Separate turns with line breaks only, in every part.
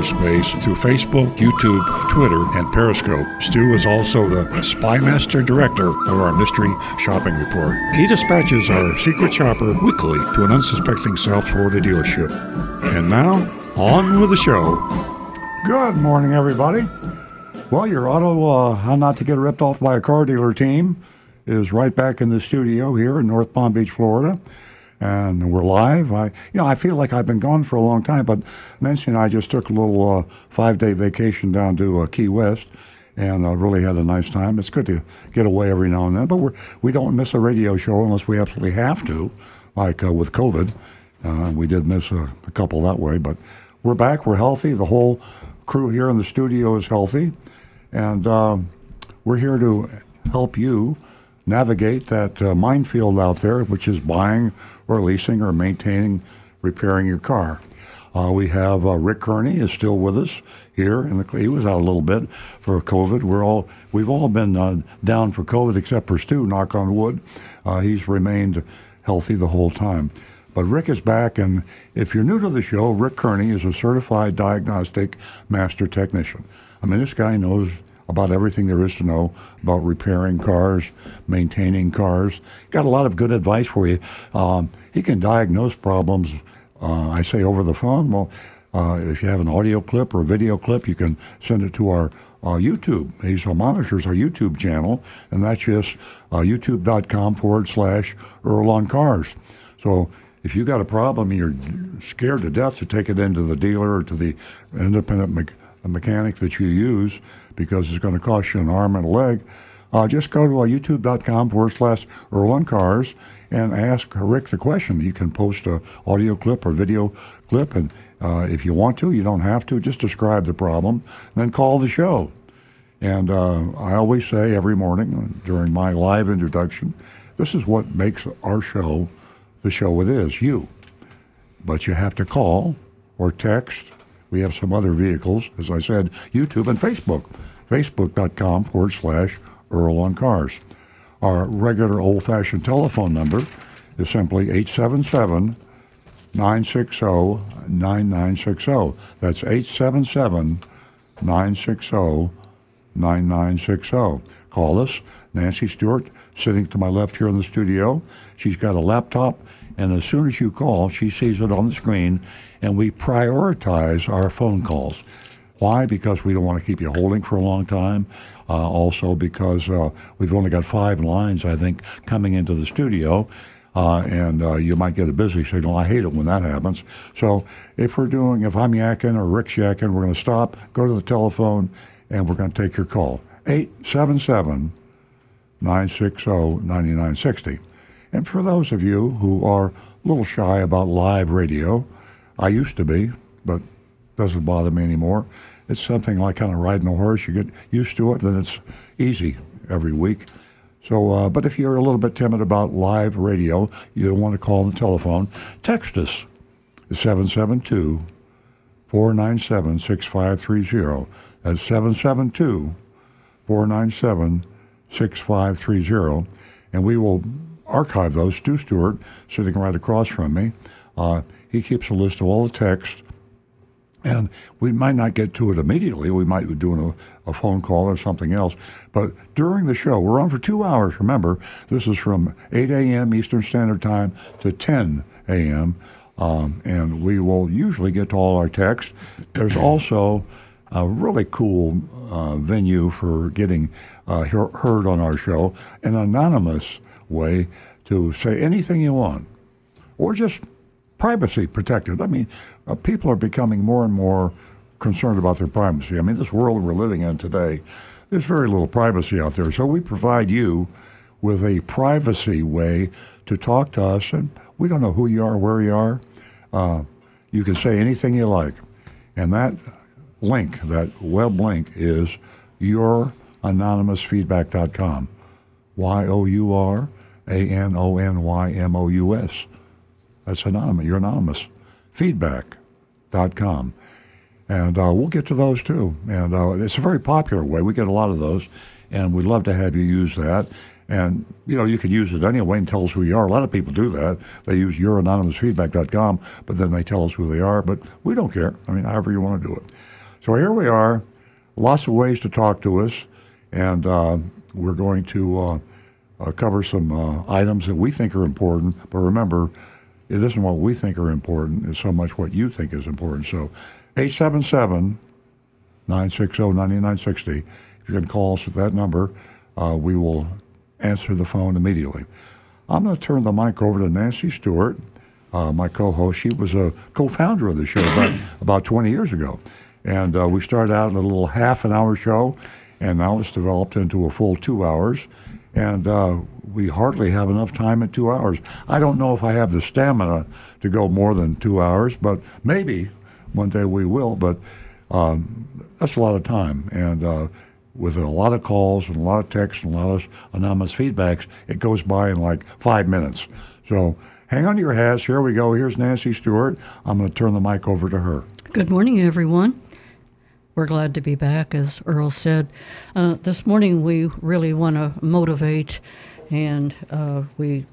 cyberspace through Facebook, YouTube, Twitter, and Periscope. Stu is also the Spymaster Director of our Mystery Shopping Report. He dispatches our secret shopper weekly to an unsuspecting South Florida dealership. And now, on with the show. Good morning, everybody. Well, your auto, uh, how not to get ripped off by a car dealer team is right back in the studio here in North Palm Beach, Florida and we're live. I, you know, I feel like I've been gone for a long time, but Nancy and I just took a little uh, five-day vacation down to uh, Key West, and uh, really had a nice time. It's good to get away every now and then, but we're, we don't miss a radio show unless we absolutely have to, like uh, with COVID. Uh, we did miss a, a, couple that way, but we're back. We're healthy. The whole crew here in the studio is healthy, and um, we're here to help you navigate that uh, minefield out there, which is buying or leasing or maintaining, repairing your car. Uh, we have uh, Rick Kearney is still with us here, and he was out a little bit for COVID. We're all we've all been uh, down for COVID except for Stu. Knock on wood, uh, he's remained healthy the whole time. But Rick is back, and if you're new to the show, Rick Kearney is a certified diagnostic master technician. I mean, this guy knows about everything there is to know about repairing cars, maintaining cars. Got a lot of good advice for you. Um, he can diagnose problems, uh, I say over the phone. Well, uh, if you have an audio clip or a video clip, you can send it to our uh, YouTube. He monitors our YouTube channel, and that's just uh, youtube.com forward slash Earl on Cars. So if you've got a problem and you're scared to death to take it into the dealer or to the independent me- mechanic that you use, because it's going to cost you an arm and a leg, uh, just go to uh, youtube.com forward slash Earl Cars and ask Rick the question. You can post a audio clip or video clip, and uh, if you want to, you don't have to. Just describe the problem, then call the show. And uh, I always say every morning during my live introduction, this is what makes our show the show it is, you. But you have to call or text we have some other vehicles, as I said, YouTube and Facebook. Facebook.com forward slash Earl on Cars. Our regular old fashioned telephone number is simply 877 960 9960. That's 877 960 9960. Call us. Nancy Stewart, sitting to my left here in the studio. She's got a laptop, and as soon as you call, she sees it on the screen and we prioritize our phone calls. Why? Because we don't want to keep you holding for a long time. Uh, also, because uh, we've only got five lines, I think, coming into the studio. Uh, and uh, you might get a busy signal. I hate it when that happens. So if we're doing, if I'm yakking or Rick's yakking, we're going to stop, go to the telephone, and we're going to take your call. 877 960 9960. And for those of you who are a little shy about live radio, I used to be, but doesn't bother me anymore. It's something like kind of riding a horse. You get used to it, then it's easy every week. So, uh, but if you're a little bit timid about live radio, you want to call the telephone, text us 772 497 6530. That's 772 497 6530. And we will archive those. Stu Stewart, sitting right across from me, uh, he keeps a list of all the text. And we might not get to it immediately. We might be doing a, a, phone call or something else. But during the show, we're on for two hours. Remember, this is from 8 a.m. Eastern Standard Time to 10 a.m. Um, and we will usually get to all our text. There's also a really cool uh, venue for getting uh, heard on our show, an anonymous way to say anything you want, or just privacy protected. I mean, uh, people are becoming more and more concerned about their privacy. I mean, this world we're living in today, there's very little privacy out there. So we provide you with a privacy way to talk to us, and we don't know who you are, where you are. Uh, you can say anything you like, and that link, that web link, is youranonymousfeedback.com. Y O U R A N O N Y M O U S. That's anonymous. You're anonymous. Feedback.com. And uh, we'll get to those too. And uh, it's a very popular way. We get a lot of those, and we'd love to have you use that. And, you know, you can use it anyway and tell us who you are. A lot of people do that. They use youranonymousfeedback.com, but then they tell us who they are. But we don't care. I mean, however you want to do it. So here we are. Lots of ways to talk to us. And uh, we're going to uh, uh, cover some uh, items that we think are important. But remember, it isn't what we think are important, it's so much what you think is important. So 877 960 9960. If you can call us at that number, uh, we will answer the phone immediately. I'm going to turn the mic over to Nancy Stewart, uh, my co host. She was a co founder of the show about, about 20 years ago. And uh, we started out in a little half an hour show, and now it's developed into a full two hours. And uh, we hardly have enough time at two hours. I don't know if I have the stamina to go more than two hours, but maybe one day we will. But um, that's a lot of time. And uh, with a lot of calls and a lot of texts and a lot of anonymous feedbacks, it goes by in like five minutes. So hang on to your hats. Here we go. Here's Nancy Stewart. I'm going to turn the mic over to her.
Good morning, everyone. We're glad to be back, as Earl said. Uh, this morning, we really want to motivate, and uh, we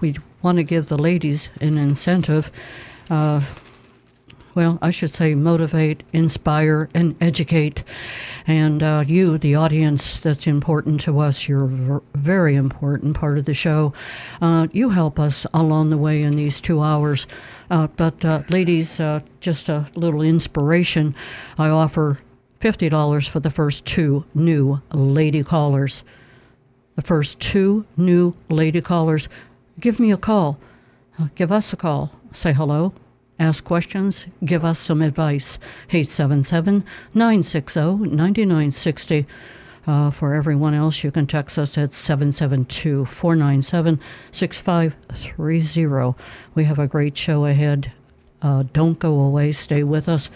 we want to give the ladies an incentive. Uh, well, I should say motivate, inspire, and educate. And uh, you, the audience, that's important to us. You're a very important part of the show. Uh, you help us along the way in these two hours. Uh, but, uh, ladies, uh, just a little inspiration. I offer $50 for the first two new lady callers. The first two new lady callers, give me a call. Uh, give us a call. Say hello ask questions, give us some advice. 877 960 9960. Uh, for everyone else, you can text us at 772 497 6530. We have a great show ahead. Uh, don't go away, stay with us.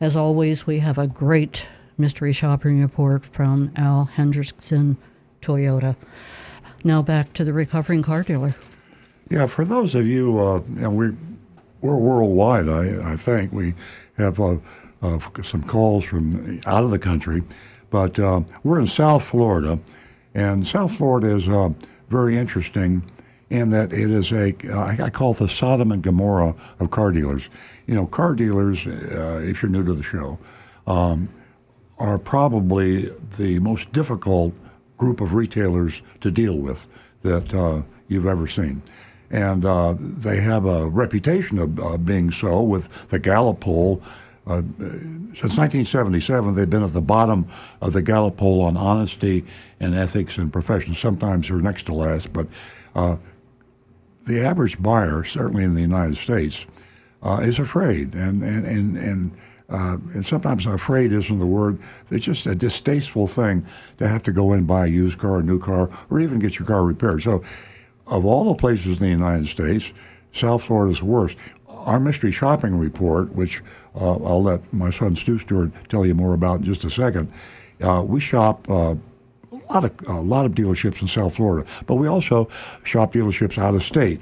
As always, we have a great mystery shopping report from Al Hendrickson Toyota. Now back to the recovering car dealer.
Yeah, for those of you, uh, know, we we're worldwide. I, I think we have uh, uh, some calls from out of the country, but uh, we're in South Florida, and South Florida is uh, very interesting in that it is a I call it the Sodom and Gomorrah of car dealers. You know, car dealers, uh, if you're new to the show, um, are probably the most difficult group of retailers to deal with that uh, you've ever seen and uh, they have a reputation of uh, being so with the Gallup poll. Uh, since 1977, they've been at the bottom of the Gallup poll on honesty and ethics and profession. Sometimes they're next to last, but uh, the average buyer, certainly in the United States, uh, is afraid, and and and and. Uh, and sometimes afraid isn't the word. It's just a distasteful thing to have to go in and buy a used car, a new car, or even get your car repaired. So of all the places in the United States, South Florida is worst. Our mystery shopping report, which uh, I'll let my son Stu Stewart tell you more about in just a second, uh, we shop uh, a lot of a lot of dealerships in South Florida, but we also shop dealerships out of state.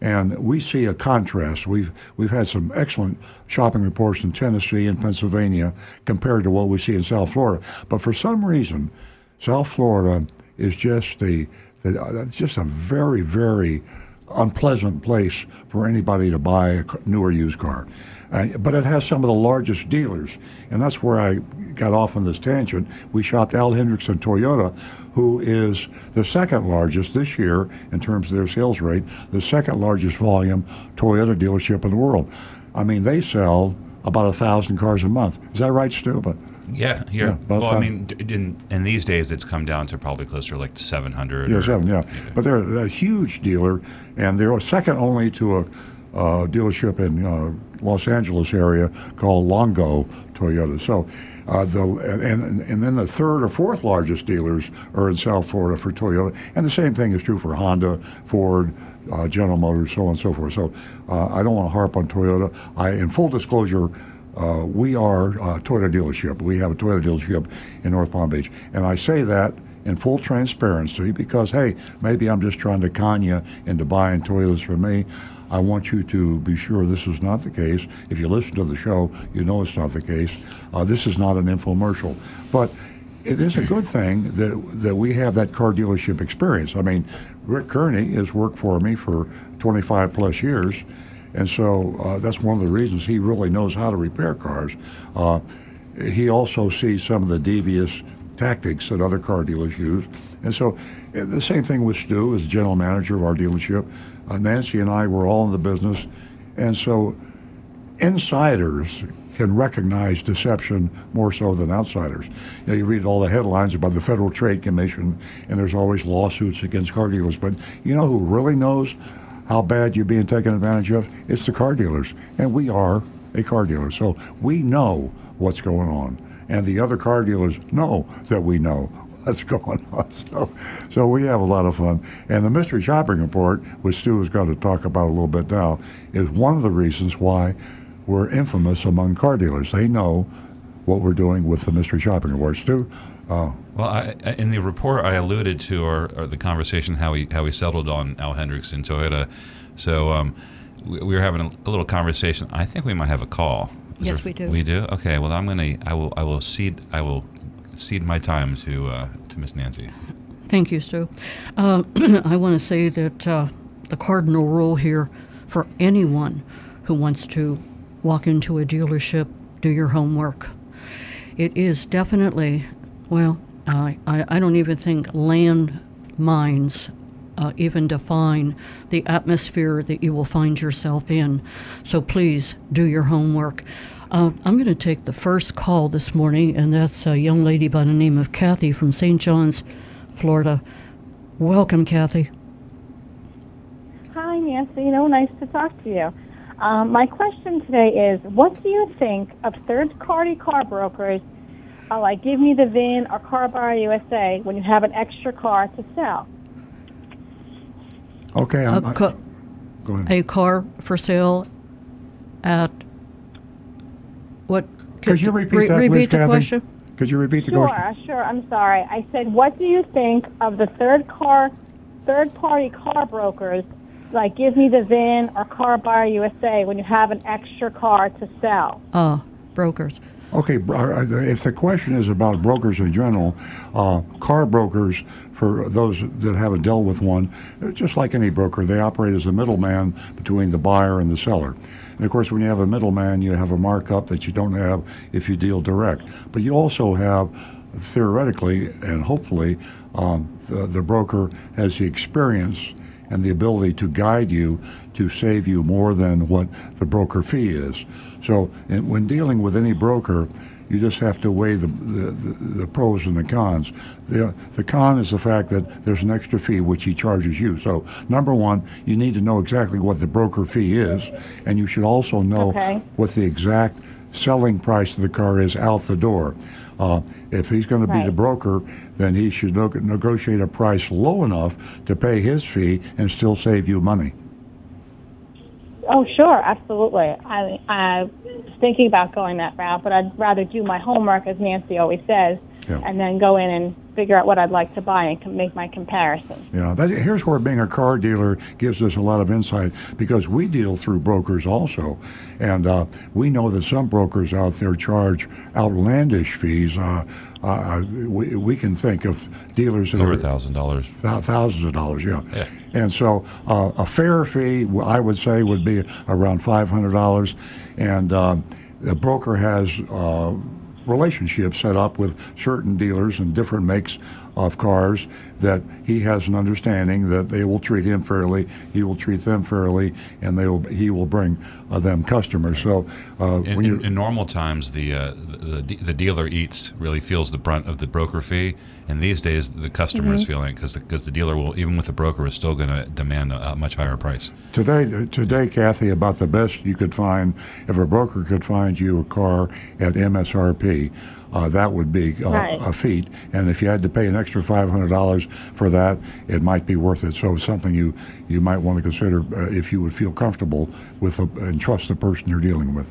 And we see a contrast. We've we've had some excellent shopping reports in Tennessee and Pennsylvania compared to what we see in South Florida. But for some reason, South Florida is just the it's just a very, very unpleasant place for anybody to buy a new or used car. Uh, but it has some of the largest dealers, and that's where I got off on this tangent. We shopped Al Hendrickson Toyota, who is the second largest this year in terms of their sales rate, the second largest volume Toyota dealership in the world. I mean, they sell about a thousand cars a month. Is that right, Stu?
But yeah. Yeah, well, I mean, in, in these days, it's come down to probably closer to like seven hundred.
Yeah, or, seven. Yeah, yeah. but they're a huge dealer, and they're second only to a uh, dealership in uh, Los Angeles area called Longo Toyota. So, uh, the and and then the third or fourth largest dealers are in South Florida for Toyota, and the same thing is true for Honda, Ford, uh, General Motors, so on and so forth. So, uh, I don't want to harp on Toyota. I, in full disclosure, uh, we are a Toyota dealership. We have a Toyota dealership in North Palm Beach. And I say that in full transparency because, hey, maybe I'm just trying to con you into buying Toyotas from me. I want you to be sure this is not the case. If you listen to the show, you know it's not the case. Uh, this is not an infomercial. But it is a good thing that that we have that car dealership experience. I mean, Rick Kearney has worked for me for 25 plus years, and so uh, that's one of the reasons he really knows how to repair cars. Uh, he also sees some of the devious tactics that other car dealers use, and so uh, the same thing with Stu as general manager of our dealership. Uh, Nancy and I were all in the business, and so insiders can recognize deception more so than outsiders. You, know, you read all the headlines about the Federal Trade Commission, and there's always lawsuits against car dealers. But you know who really knows how bad you're being taken advantage of? It's the car dealers, and we are a car dealer, so we know what's going on, and the other car dealers know that we know what's going on. So, so we have a lot of fun. And the mystery shopping report, which Stu is going to talk about a little bit now, is one of the reasons why we're infamous among car dealers. They know what we're doing with the mystery shopping awards too.
Uh, well, I, in the report, I alluded to our, our, the conversation how we how we settled on Al Hendrickson Toyota. So um, we, we, were having a, a, little conversation. I think we might have a call.
Is yes, there, we do.
We do. Okay. Well, I'm gonna. I will. I will cede. I will cede my time to uh, to Miss Nancy.
Thank you, Stu. Uh, I want to say that uh, the cardinal rule here for anyone who wants to walk into a dealership, do your homework. It is definitely, well, I, I don't even think landmines uh, even define the atmosphere that you will find yourself in. So please do your homework. Uh, I'm going to take the first call this morning, and that's a young lady by the name of Kathy from St. John's, Florida. Welcome, Kathy.
Hi, Nancy. You know, nice to talk to you. Um, my question today is what do you think of third party car brokers uh, like Give Me the VIN or Car Buyer USA when you have an extra car to sell?
Okay, I'm,
a, ca-
go ahead.
a car for sale at what?
Could you repeat re- that,
repeat
please,
the
Kathy?
question?
Could you repeat the
sure,
question?
Sure, sure. I'm sorry. I said, what do you think of the third car, third party car brokers like give me the VIN or Car Buyer USA when you have an extra car to sell?
Uh, brokers.
Okay, uh, if the question is about brokers in general, uh, car brokers, for those that haven't dealt with one, just like any broker, they operate as a middleman between the buyer and the seller. And of course, when you have a middleman, you have a markup that you don't have if you deal direct. But you also have, theoretically and hopefully, um, the, the broker has the experience and the ability to guide you to save you more than what the broker fee is. So when dealing with any broker, you just have to weigh the, the, the, pros and the cons. The, the con is the fact that there's an extra fee which he charges you. So, number one, you need to know exactly what the broker fee is, and you should also know
okay.
what the exact selling price of the car is out the door. Uh, if he's going to be the broker, then he should no- negotiate a price low enough to pay his fee and still save you money.
Oh, sure, absolutely. I, I was thinking about going that route, but I'd rather do my homework, as Nancy always says, yeah. and then go in and figure out what I'd like to buy and make my comparison.
Yeah, that, here's where being a car dealer gives us a lot of insight because we deal through brokers also, and uh, we know that some brokers out there charge outlandish fees. Uh, uh, we, we can think of dealers that
over
a
thousand dollars,
thousands of dollars, yeah.
yeah.
And so uh, a fair fee, I would say, would be around five hundred dollars, and um, the broker has relationships set up with certain dealers and different makes of cars that he has an understanding that they will treat him fairly, he will treat them fairly, and they will he will bring uh, them customers. So uh,
in,
when
in, in, normal times, the, uh, the, the the dealer eats really feels the brunt of the broker fee, and these days the customer mm-hmm. is feeling because because the, the, dealer will even with the broker is still going to demand a, a, much higher price.
Today, today, Kathy, about the best you could find if a broker could find you a car at MSRP uh, that would be uh, right. a feat. And if you had to pay an extra $500 for that, it might be worth it. So it's something you, you might want to consider uh, if you would feel comfortable with a, and trust the person you're dealing with.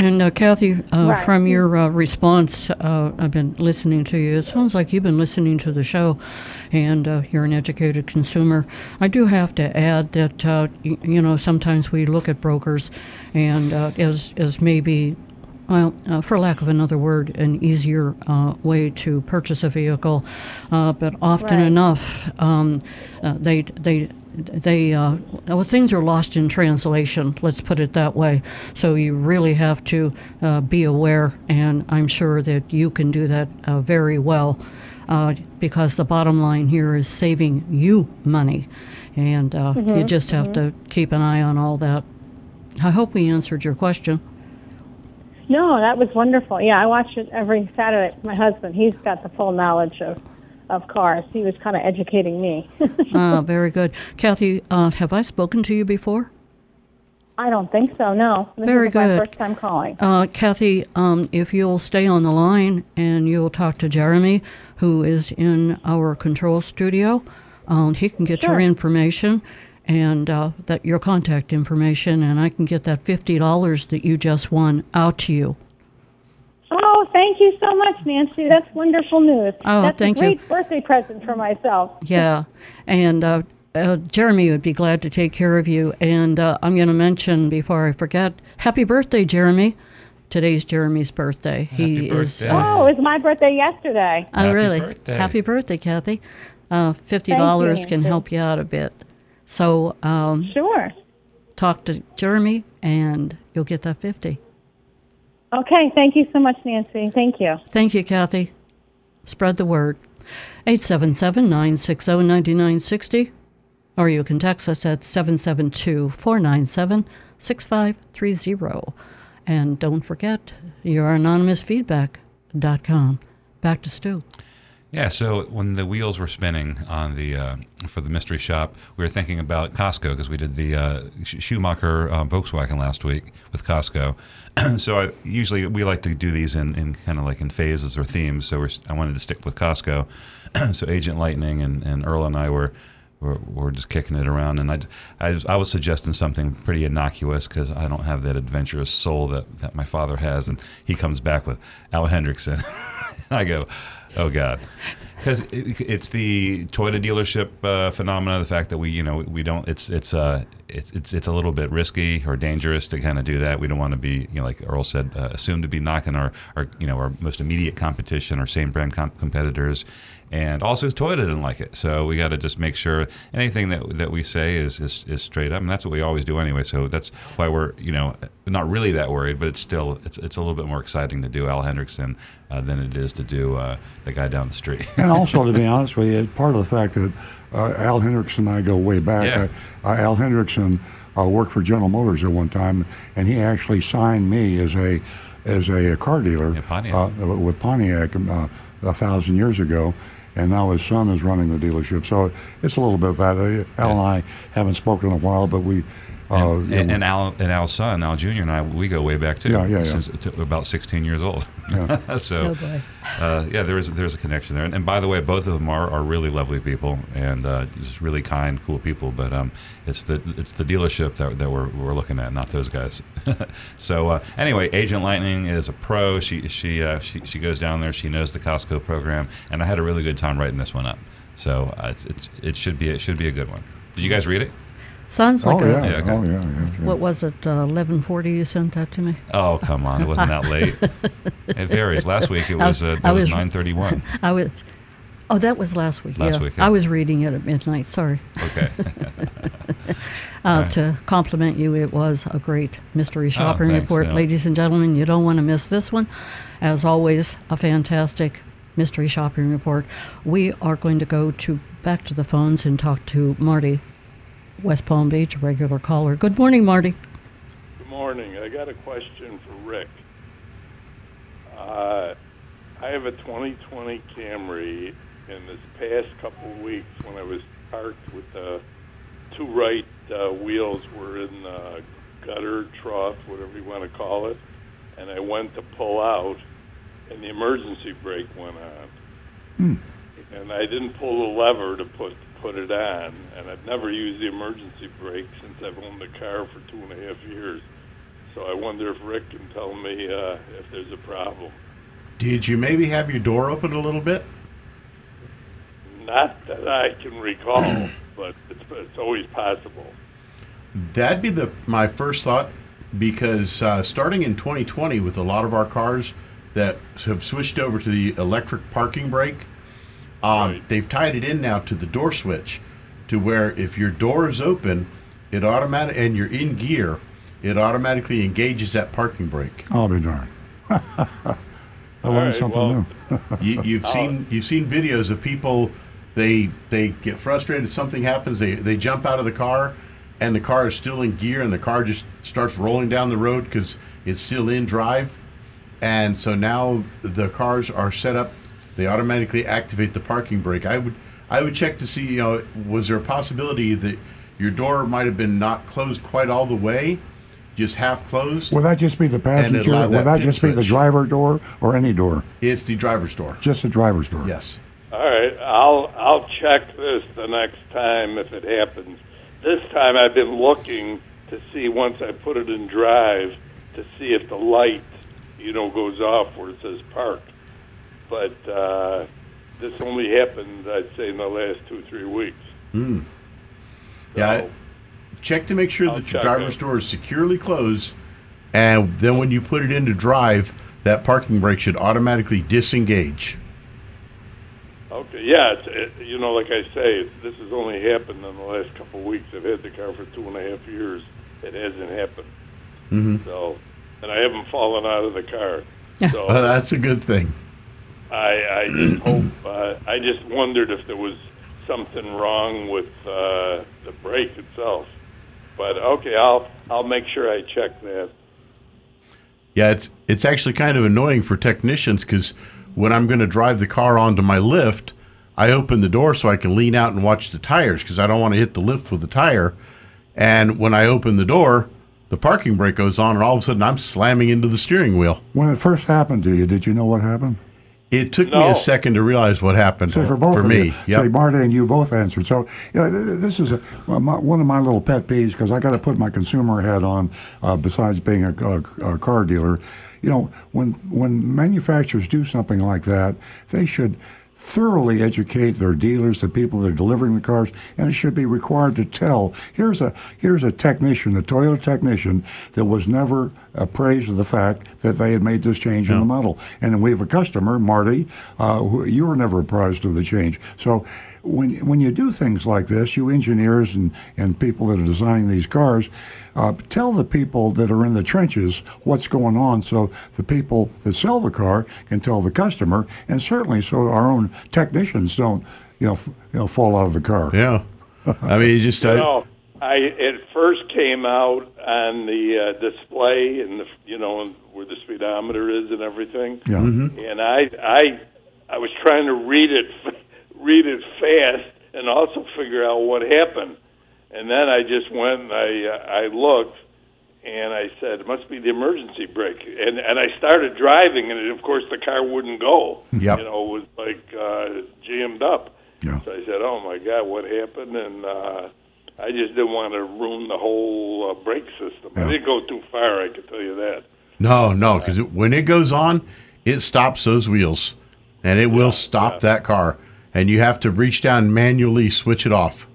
And uh, Kathy, uh,
Right.
from your uh, response, uh, I've been listening to you. It sounds like you've been listening to the show, and uh, you're an educated consumer. I do have to add that uh, y- you know sometimes we look at brokers, and uh, as as maybe. Well, uh, for lack of another word, an easier uh, way to purchase a vehicle, uh, but often
Right.
enough, um, uh, they they they uh, well, things are lost in translation. Let's put it that way. So you really have to uh, be aware, and I'm sure that you can do that uh, very well, uh, because the bottom line here is saving you money, and uh, you just have to keep an eye on all that. I hope we answered your question.
No, that was wonderful. Yeah, I watch it every Saturday. My husband, he's got the full knowledge of, of cars. He was kind of educating me.
Ah, very good, Kathy. Uh, have I spoken to you before?
I don't think so. No, this
Very
is my
good.
first time calling.
Uh, Kathy, um, if you'll stay on the line and you'll talk to Jeremy, who is in our control studio, um, he can get your information and uh, that your contact information, and I can get that fifty dollars that you just won out to you.
Oh, thank you so much, Nancy. That's wonderful news.
Oh,
That's
thank
a
you.
great birthday present for myself.
Yeah, and uh, uh, Jeremy would be glad to take care of you. And uh, I'm going to mention before I forget, happy birthday, Jeremy. Today's Jeremy's birthday. he
Happy
is.
birthday.
Uh,
Oh, it was my birthday yesterday.
Oh,
Happy
really?
birthday.
Happy birthday, Kathy. Uh, Fifty
Thank you,
dollars can
Nancy.
help you out a bit. So um,
Sure.
talk to Jeremy, and you'll get that fifty.
Okay, thank you so much, Nancy. Thank you.
Thank you, Kathy. Spread the word. 877-960-9960. Or you can text us at 772-497-6530. And don't forget your anonymousfeedback.com. Back to Stu.
Yeah, so when the wheels were spinning on the uh, for the mystery shop, we were thinking about Costco because we did the uh, Schumacher um, Volkswagen last week with Costco. so I, usually we like to do these in, in kind of like in phases or themes. So I wanted to stick with Costco. so Agent Lightning and, and Earl and I were, were were just kicking it around, and I, I, I was suggesting something pretty innocuous because I don't have that adventurous soul that, that my father has, and he comes back with Al Hendrickson. I go, oh god, because it, it's the Toyota dealership uh, phenomena. The fact that we, you know, we don't. It's it's uh it's it's it's a little bit risky or dangerous to kind of do that. We don't want to be, you know, like Earl said, uh, assumed to be knocking our, our you know our most immediate competition, our same brand com- competitors. And also, Toyota didn't like it, so we got to just make sure anything that that we say is, is is straight up, and that's what we always do anyway. So that's why we're you know not really that worried, but it's still it's it's a little bit more exciting to do Al Hendrickson uh, than it is to do uh, the guy down the street.
And also, to be honest with you, part of the fact that uh, Al Hendrickson and I go way back.
Yeah.
Uh, Al Hendrickson uh, worked for General Motors at one time, and he actually signed me as a as a car dealer
Yeah, Pontiac.
Uh, with Pontiac uh, a thousand years ago. And now his son is running the dealership, so it's a little bit of that. Uh, Al and I haven't spoken in a while, but we. Uh,
and,
you
and, and Al and Al's son, Al Jr. and I, we go way back too.
Yeah, yeah, yeah.
Since about 16 years old. so,
Oh, boy.
uh, yeah, there is there's a connection there. And, and by the way, both of them are, are really lovely people and uh, just really kind, cool people. But um, it's the it's the dealership that, that we're, we're looking at, not those guys. so uh, anyway, Agent Lightning is a pro. She she uh, she she goes down there. She knows the Costco program, and I had a really good time writing this one up. So uh, it's, it's it should be it should be a good one. Did you guys read it?
Sounds
oh
like
yeah,
a.
Yeah, okay.
oh yeah, yeah, yeah.
What was it? Uh, Eleven forty. You sent that to me.
Oh come on! It wasn't that late. it varies. Last week it was uh, it was
was-
nine thirty one.
I was. Oh, that was last week.
Last
yeah.
week, yeah.
I was reading it at midnight. Sorry.
Okay.
Uh, To compliment you, it was a great mystery shopping
Oh, thanks,
report.
yeah.
Ladies and gentlemen, you don't want to miss this one. As always, a fantastic mystery shopping report. We are going to go to back to the phones and talk to Marty, West Palm Beach, a regular caller. Good morning, Marty.
Good morning. I got a question for Rick. Uh, I have a 2020 Camry. In this past couple of weeks, when I was parked with the two right uh, wheels were in the gutter, trough, whatever you want to call it, and I went to pull out, and the emergency brake went on. And I didn't pull the lever to put put it on, and I've never used the emergency brake since I've owned the car for two and a half years. So I wonder if Rick can tell me uh, if there's a problem.
Did you maybe have your door open a little bit?
Not that I can recall, but it's, it's always possible.
That'd be the my first thought because uh, starting in 2020 with a lot of our cars that have switched over to the electric parking brake, um,
Right.
they've tied it in now to the door switch, to where if your door is open, it automatic and you're in gear, it automatically engages that parking brake.
I'll be darned. I learned
right,
something
well-
new.
you, you've seen you've seen videos of people they they get frustrated something happens they they jump out of the car and the car is still in gear and the car just starts rolling down the road because it's still in drive and so now the cars are set up they automatically activate the parking brake i would i would check to see you know was there a possibility that your door might have been not closed quite all the way just half closed
Would that just be the passenger?
allow
Would
that
that
pin
just be the driver door or any door?
it's the driver's door
Just the driver's door.
yes
All right, I'll I'll check this the next time if it happens. This time I've been looking to see once I put it in drive to see if the light, you know, goes off where it says park. But uh, this only happened, I'd say, in the last two three weeks.
Yeah, I- check to make sure
I'll
that your driver's
it.
door is securely closed, and then when you put it into drive, that parking brake should automatically disengage.
Okay, yeah, it's, it, you know, like I say, this has only happened in the last couple of weeks. I've had the car for two and a half years. It hasn't happened. Mm-hmm. So, and I haven't fallen out of the car. So
Uh, that's a good thing.
I, I just hope. Uh, I just wondered if there was something wrong with uh, the brake itself. But okay, I'll I'll make sure I check that.
Yeah, it's it's actually kind of annoying for technicians because when I'm going to drive the car onto my lift, I open the door so I can lean out and watch the tires because I don't want to hit the lift with the tire. And when I open the door, the parking brake goes on, and all of a sudden I'm slamming into the steering wheel.
When it first happened to you, did you know what happened?
It took me a second to realize what happened
Say for both of
me.
you.
Yep.
Say Marty and you both answered. So you know, th- th- this is a, well, my, one of my little pet peeves because I got to put my consumer hat on. Uh, besides being a, a, a car dealer, you know, when when manufacturers do something like that, they should thoroughly educate their dealers, the people that are delivering the cars, and it should be required to tell. Here's a here's a technician, a Toyota technician that was never appraised of the fact that they had made this change in the model. And we have a customer, Marty, uh, who you were never apprised of the change. So when when you do things like this, you engineers and, and people that are designing these cars, uh, tell the people that are in the trenches what's going on, so the people that sell the car can tell the customer, and certainly so our own technicians don't, you know, f- you know, fall out of the car.
Yeah. I mean, you just I,
No, I it first came out on the uh, display and the you know where the speedometer is and everything.
Yeah.
And I I I was trying to read it read it fast and also figure out what happened. And then I just went and I uh, I looked and I said it must be the emergency brake. And and I started driving and of course the car wouldn't go.
Yep.
You know, it was like uh, jammed up.
Yeah.
So I said, "Oh my God, what happened?" And uh, I just didn't want to ruin the whole uh, brake system.
Yeah.
I didn't go too far, I can tell you that.
no, no, because when it goes on, it stops those wheels, and it will stop
yeah.
that car, and you have to reach down and manually switch it off.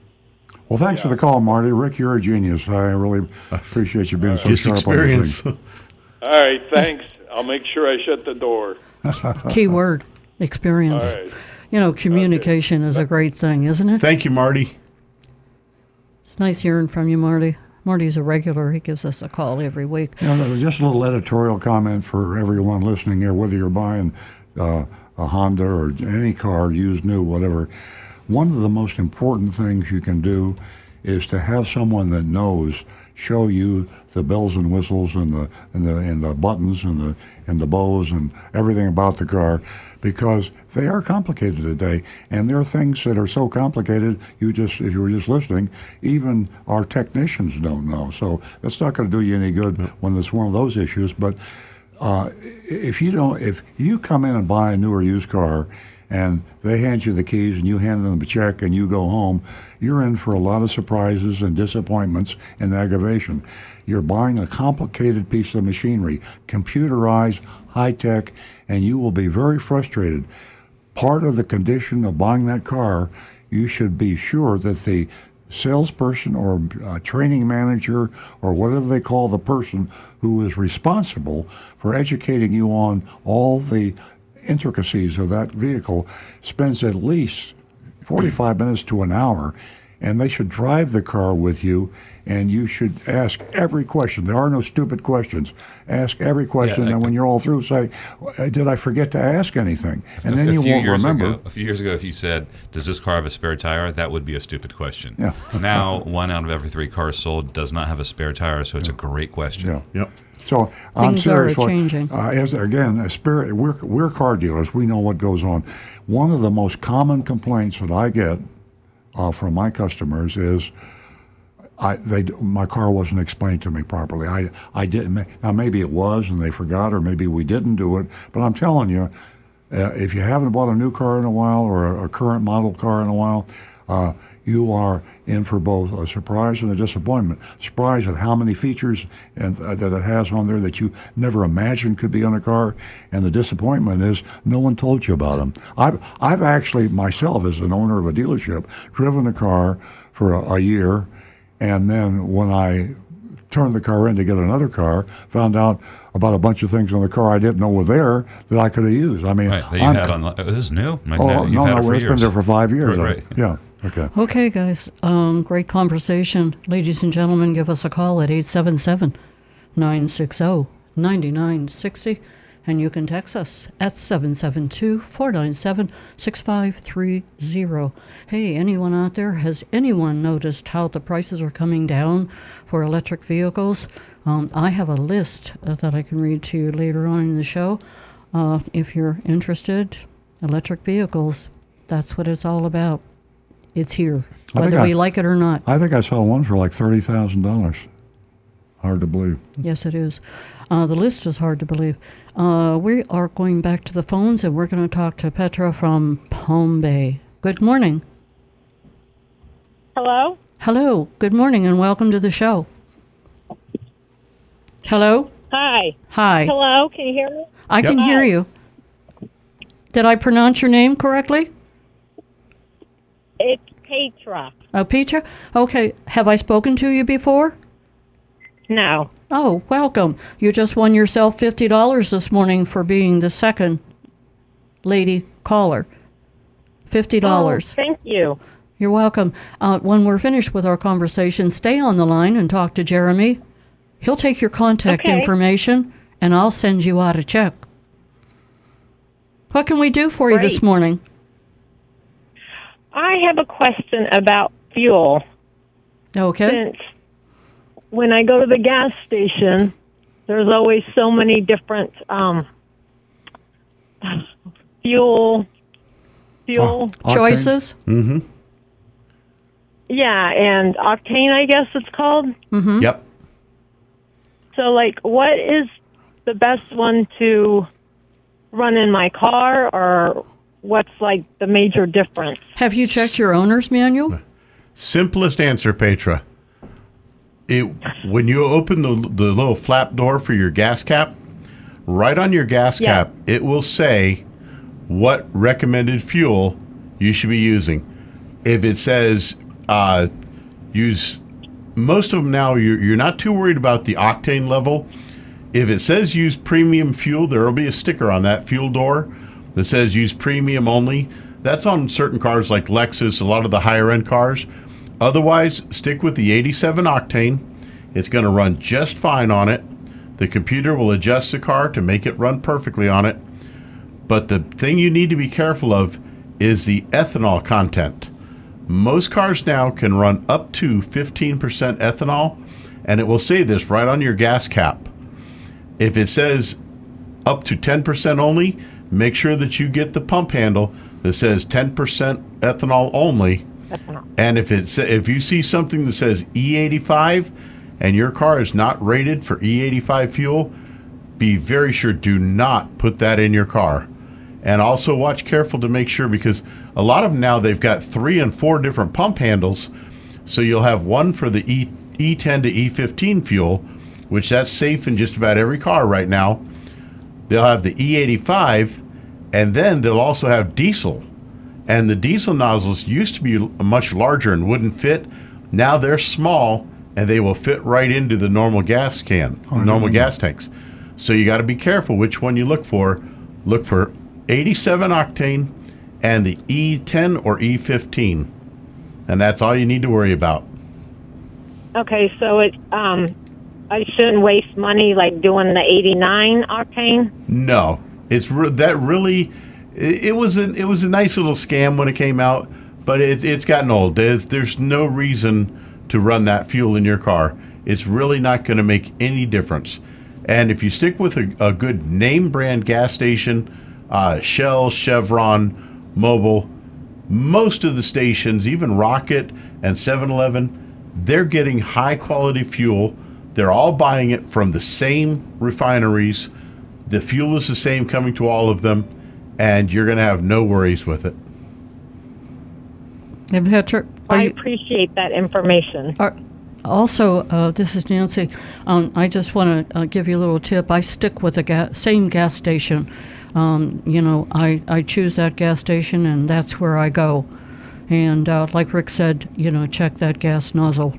Well, thanks for the call, Marty. Rick, you're a genius. I really appreciate you being so
Just
sharp
experience.
on
All right, thanks. I'll make sure I shut the door.
Key word experience.
All right.
You know, communication is a great thing, isn't it?
Thank you, Marty.
It's nice hearing from you, Marty. Marty's a regular. He gives us a call every week.
You know, just a little editorial comment for everyone listening here, whether you're buying uh, a Honda or any car, used, new, whatever. One of the most important things you can do is to have someone that knows show you the bells and whistles and the and the and the buttons and the and the bows and everything about the car because they are complicated today and there are things that are so complicated you just if you were just listening even our technicians don't know. So that's not going to do you any good when it's one of those issues but uh, if you don't if you come in and buy a new or used car and they hand you the keys and you hand them the check and you go home, you're in for a lot of surprises and disappointments and aggravation. You're buying a complicated piece of machinery, computerized, high tech, and you will be very frustrated. Part of the condition of buying that car, you should be sure that the salesperson or uh, training manager or whatever they call the person who is responsible for educating you on all the intricacies of that vehicle spends at least 45 minutes to an hour and they should drive the car with you and you should ask every question. There are no stupid questions. Ask every question, yeah, and when you're all through, say, "Did I forget to ask anything?" And then you won't remember.
Ago, a few years ago, if you said, "Does this car have a spare tire?" that would be a stupid question. Yeah. now, one out of every three cars sold does not have a spare tire, so it's yeah. a great question.
Yeah.
Yep.
So
Things I'm
serious.
Are changing.
Uh, as again, a spirit, we're we're car dealers. We know what goes on. One of the most common complaints that I get uh, from my customers is. I, they, my car wasn't explained to me properly. I, I didn't. Now maybe it was, and they forgot, or maybe we didn't do it. But I'm telling you, uh, if you haven't bought a new car in a while or a, a current model car in a while, uh, you are in for both a surprise and a disappointment. Surprise at how many features and, uh, that it has on there that you never imagined could be on a car, and the disappointment is no one told you about them. I've I've actually myself, as an owner of a dealership, driven a car for a, a year, and then when I turned the car in to get another car, found out about a bunch of things on the car I didn't know were there that I could have used. I mean,
right, that you I'm, had on. This is new.
Like, oh no, no, it it's been there for five years.
Right, right.
yeah. Okay.
Okay, guys. Um, great conversation. Ladies and gentlemen, give us a call at 877 960 9960. And you can text us at 772 497 6530. Hey, anyone out there, has anyone noticed how the prices are coming down for electric vehicles? Um, I have a list uh, that I can read to you later on in the show. Uh, if you're interested, electric vehicles, that's what it's all about. It's here, whether we I, like it or not.
I think I saw one for like thirty thousand dollars. Hard to believe.
Yes, it is. Uh, the list is hard to believe. Uh, we are going back to the phones, and we're going to talk to Petra from Palm Bay. Good morning.
Hello.
Hello. Good morning, and welcome to the show. Hello.
Hi.
Hi.
Hello. Can you hear me?
I yep. can Hi. hear you. Did I pronounce your name correctly?
It's Petra.
Oh, Petra? Okay. Have I spoken to you before?
No.
Oh, welcome. You just won yourself $50 this morning for being the second lady caller. $50.
Oh, thank you.
You're welcome. Uh, when we're finished with our conversation, stay on the line and talk to Jeremy. He'll take your contact okay. information and I'll send you out a check. What can we do for Great. you this morning?
I have a question about fuel.
Okay.
Since when I go to the gas station, there's always so many different um, fuel fuel
oh, choices.
Mm-hmm.
Yeah, and octane, I guess it's called.
Mm-hmm.
Yep.
So, like, what is the best one to run in my car, or what's like the major difference?
Have you checked your owner's manual?
Simplest answer, Petra. It when you open the the little flap door for your gas cap, right on your gas yeah. cap, it will say what recommended fuel you should be using. If it says uh, use most of them now, you're, you're not too worried about the octane level. If it says use premium fuel, there will be a sticker on that fuel door that says use premium only. That's on certain cars like Lexus, a lot of the higher end cars. Otherwise, stick with the 87 octane. It's going to run just fine on it. The computer will adjust the car to make it run perfectly on it. But the thing you need to be careful of is the ethanol content. Most cars now can run up to 15% ethanol, and it will say this right on your gas cap. If it says up to 10% only, make sure that you get the pump handle that says 10% ethanol only. And if it's if you see something that says E85 and your car is not rated for E85 fuel, be very sure do not put that in your car. And also watch careful to make sure because a lot of them now they've got three and four different pump handles. So you'll have one for the E E10 to E15 fuel, which that's safe in just about every car right now. They'll have the E85, and then they'll also have diesel. And the diesel nozzles used to be much larger and wouldn't fit. Now they're small and they will fit right into the normal gas can, normal gas tanks. So you got to be careful which one you look for. Look for 87 octane and the E10 or E15. And that's all you need to worry about.
Okay, so it um, I shouldn't waste money like doing the 89 octane.
No, it's re- that really. It, it was a it was a nice little scam when it came out, but it's it's gotten old. There's there's no reason to run that fuel in your car. It's really not going to make any difference. And if you stick with a, a good name brand gas station, uh, Shell, Chevron, Mobil, most of the stations, even Rocket and 7 Eleven, they're getting high quality fuel. They're all buying it from the same refineries. The fuel is the same coming to all of them, and you're going to have no worries with it.
And Patrick,
I appreciate that information.
are, also, uh, this is Nancy. Um, I just want to uh, give you a little tip. I stick with the ga- same gas station. Um, you know, I, I choose that gas station, and that's where I go. And uh, like Rick said, you know, check that gas nozzle.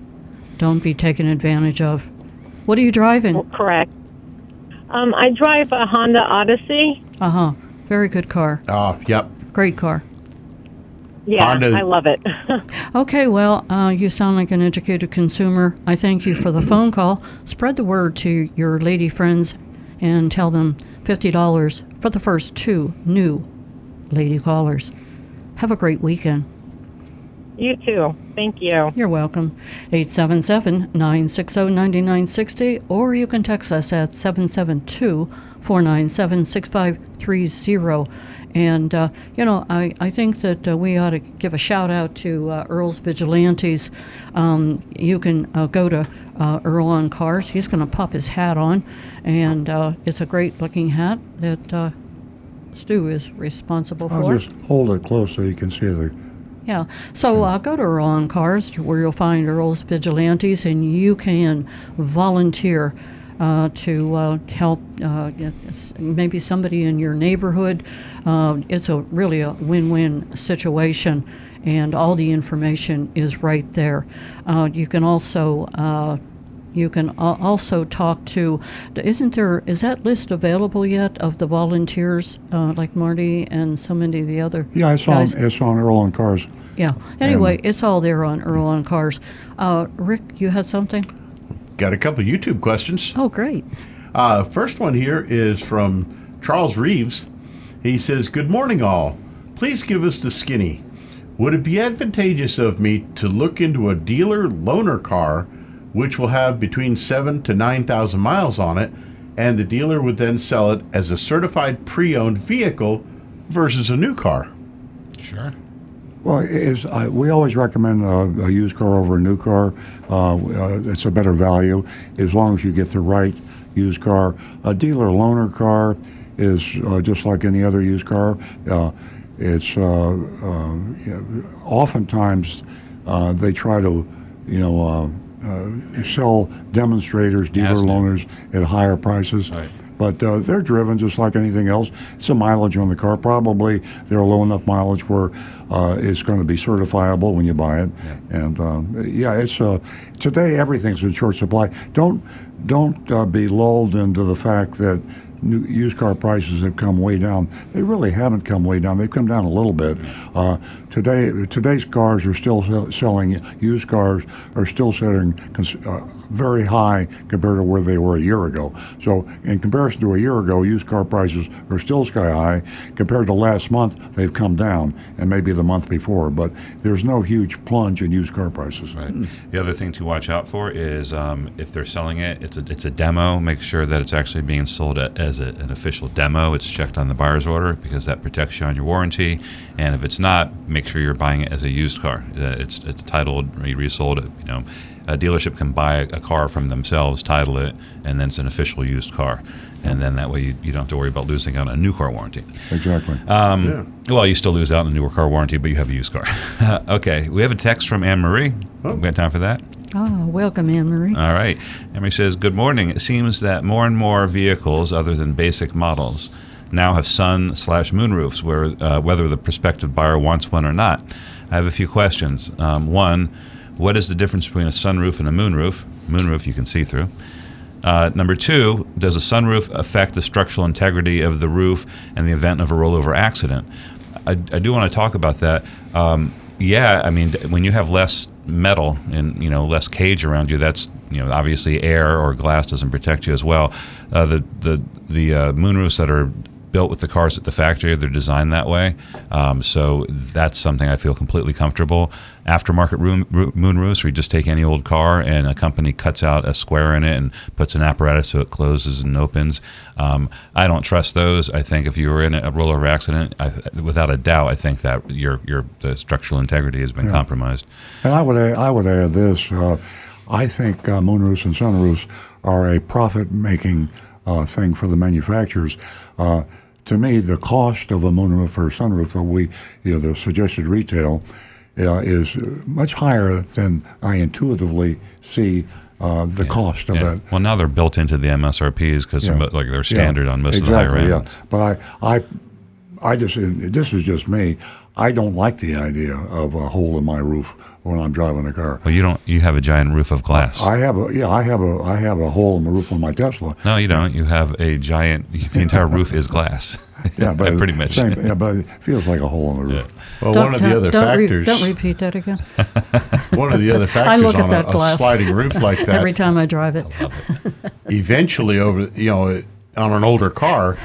Don't be taken advantage of. What are you driving?
Correct. Um, I drive a Honda Odyssey.
Uh huh. Very good car.
Oh, yep.
Great car.
Yeah,
Honda-
I love it.
Okay, well, uh, you sound like an educated consumer. I thank you for the phone call. Spread the word to your lady friends and tell them $50 for the first two new lady callers. Have a great weekend.
You too. Thank you.
You're welcome. 877 960 9960, or you can text us at 772 497 6530. And, uh, you know, I, I think that uh, we ought to give a shout out to uh, Earl's Vigilantes. Um, you can uh, go to uh, Earl on Cars. He's going to pop his hat on, and uh, it's a great looking hat that uh, Stu is responsible
I'll
for.
just hold it close so you can see the.
Yeah. So uh, go to Earl on Cars where you'll find Earl's Vigilantes and you can volunteer uh, to uh, help uh, maybe somebody in your neighborhood. Uh, it's a really a win-win situation and all the information is right there. Uh, you can also you can also talk to. Isn't there? Is that list available yet of the volunteers, uh, like Marty and so many of the other?
Yeah, it's on,
guys?
it's on Earl on Cars.
Yeah. Anyway, it's all there on Earl on Cars. Uh, Rick, you had something?
Got a couple YouTube questions.
Oh, great.
Uh, first one here is from Charles Reeves. He says, Good morning, all. Please give us the skinny. Would it be advantageous of me to look into a dealer loaner car, which will have between seven to 9,000 miles on it, and the dealer would then sell it as a certified pre owned vehicle versus a new car?
Sure.
Well, it's, uh, we always recommend uh, a used car over a new car. Uh, uh, it's a better value as long as you get the right used car. A dealer loaner car is uh, just like any other used car. Uh, it's uh, uh, oftentimes uh, they try to, you know, sell demonstrators, dealer loaners at higher prices.
Right.
But uh, they're driven just like anything else. It's a mileage on the car. Probably they're a low enough mileage where uh, it's going to be certifiable when you buy it. And um, yeah, it's uh, today everything's in short supply. Don't don't uh, be lulled into the fact that new, used car prices have come way down. They really haven't come way down. They've come down a little bit. Uh, today today's cars are still selling. Used cars are still selling uh, very high compared to where they were a year ago. So in comparison to a year ago, used car prices are still sky high. Compared to last month, they've come down, and maybe the month before. But there's no huge plunge in used car prices.
Right. The other thing to watch out for is um, if they're selling it, it's a it's a demo. Make sure that it's actually being sold as a, an official demo. It's checked on the buyer's order because that protects you on your warranty. And if it's not, make sure you're buying it as a used car. Uh, it's it's titled, re- resold. You know, a dealership can buy a car from themselves, title it, and then it's an official used car. And then that way you, you don't have to worry about losing out on a new car warranty.
Exactly.
Um,
Yeah.
Well, you still lose out on a newer car warranty, but you have a used car. okay, we have a text from Anne Marie. We got time for that?
Ah, welcome, Anne Marie.
All right. Emery says, Good morning. It seems that more and more vehicles, other than basic models, now have sun slash moon roofs, where, uh, whether the prospective buyer wants one or not. I have a few questions. Um, one, what is the difference between a sunroof and a moonroof? Moonroof you can see through. Uh, number two, does a sunroof affect the structural integrity of the roof in the event of a rollover accident? I, I do want to talk about that. Um, yeah, I mean, when you have less metal and you know less cage around you, that's you know obviously air or glass doesn't protect you as well. Uh, the the the uh, moonroofs that are built with the cars at the factory. They're designed that way. Um, so that's something I feel completely comfortable. Aftermarket room, roo- moon roofs, where you just take any old car and a company cuts out a square in it and puts an apparatus so it closes and opens. Um, I don't trust those. I think if you were in a rollover accident, I, without a doubt, I think that your your the structural integrity has been compromised.
And I would add, I would add this. Uh, I think uh, moonroofs and sun sunroofs are a profit-making uh, thing for the manufacturers. Uh, to me, the cost of a moonroof or sunroof, or we, you know, the suggested retail, uh, is much higher than I intuitively see uh, the cost of
Yeah.
that.
Well, now they're built into the MSRPs because
Yeah.
like they're standard
Yeah,
on most
exactly,
of the higher
yeah.
ends.
But I, I, I just this is just me. I don't like the idea of a hole in my roof when I'm driving a car.
Well, you don't. You have a giant roof of glass.
I have a yeah, I have a I have a hole in the roof on my Tesla.
no, you don't. You have a giant. The entire roof is glass.
Yeah, but
pretty much.
Same, yeah, but it feels like a hole in the roof.
Well,
Don't-
one of the other
don't re-
factors.
don't repeat that again.
one of the other
I
factors
look at
on
that
a, a
glass
sliding roof like that.
Every time I drive it.
eventually over you know on an older car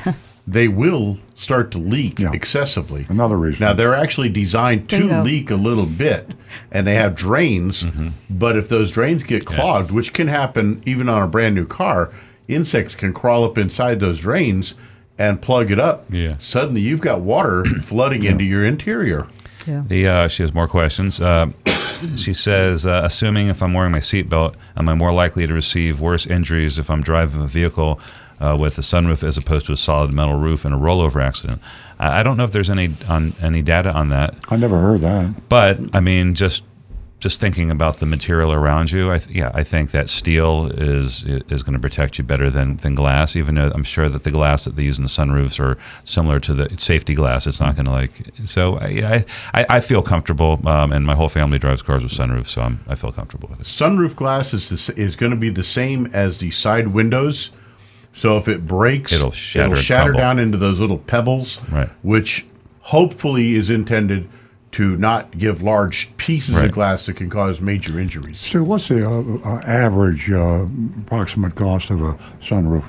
they will start to leak
Yeah.
excessively
Another reason.
now they're actually designed to
Bingo.
leak a little bit and they have drains but if those drains get clogged which can happen even on a brand new car insects can crawl up inside those drains and plug it up
Yeah.
suddenly you've got water flooding into your interior
Yeah.
The uh, she has more questions. Uh, she says, uh, assuming if I'm wearing my seatbelt, am I more likely to receive worse injuries if I'm driving a vehicle uh, with a sunroof as opposed to a solid metal roof in a rollover accident? I, I don't know if there's any on any data on that,
I never heard that.
but I mean, just just thinking about the material around you, I th- yeah, I think that steel is is going to protect you better than, than glass. Even though I'm sure that the glass that they use in the sunroofs are similar to the safety glass, it's not going to like. So I, I I feel comfortable, um, and my whole family drives cars with sunroofs, so I'm, I feel comfortable with it.
sunroof glass is the, is going to be the same as the side windows. So if it breaks,
It'll shatter and
shatter down into those little pebbles,
Right.
which hopefully is intended to not give large pieces
Right.
of glass that can cause major injuries.
So, what's the uh, uh, average uh, approximate cost of a sunroof?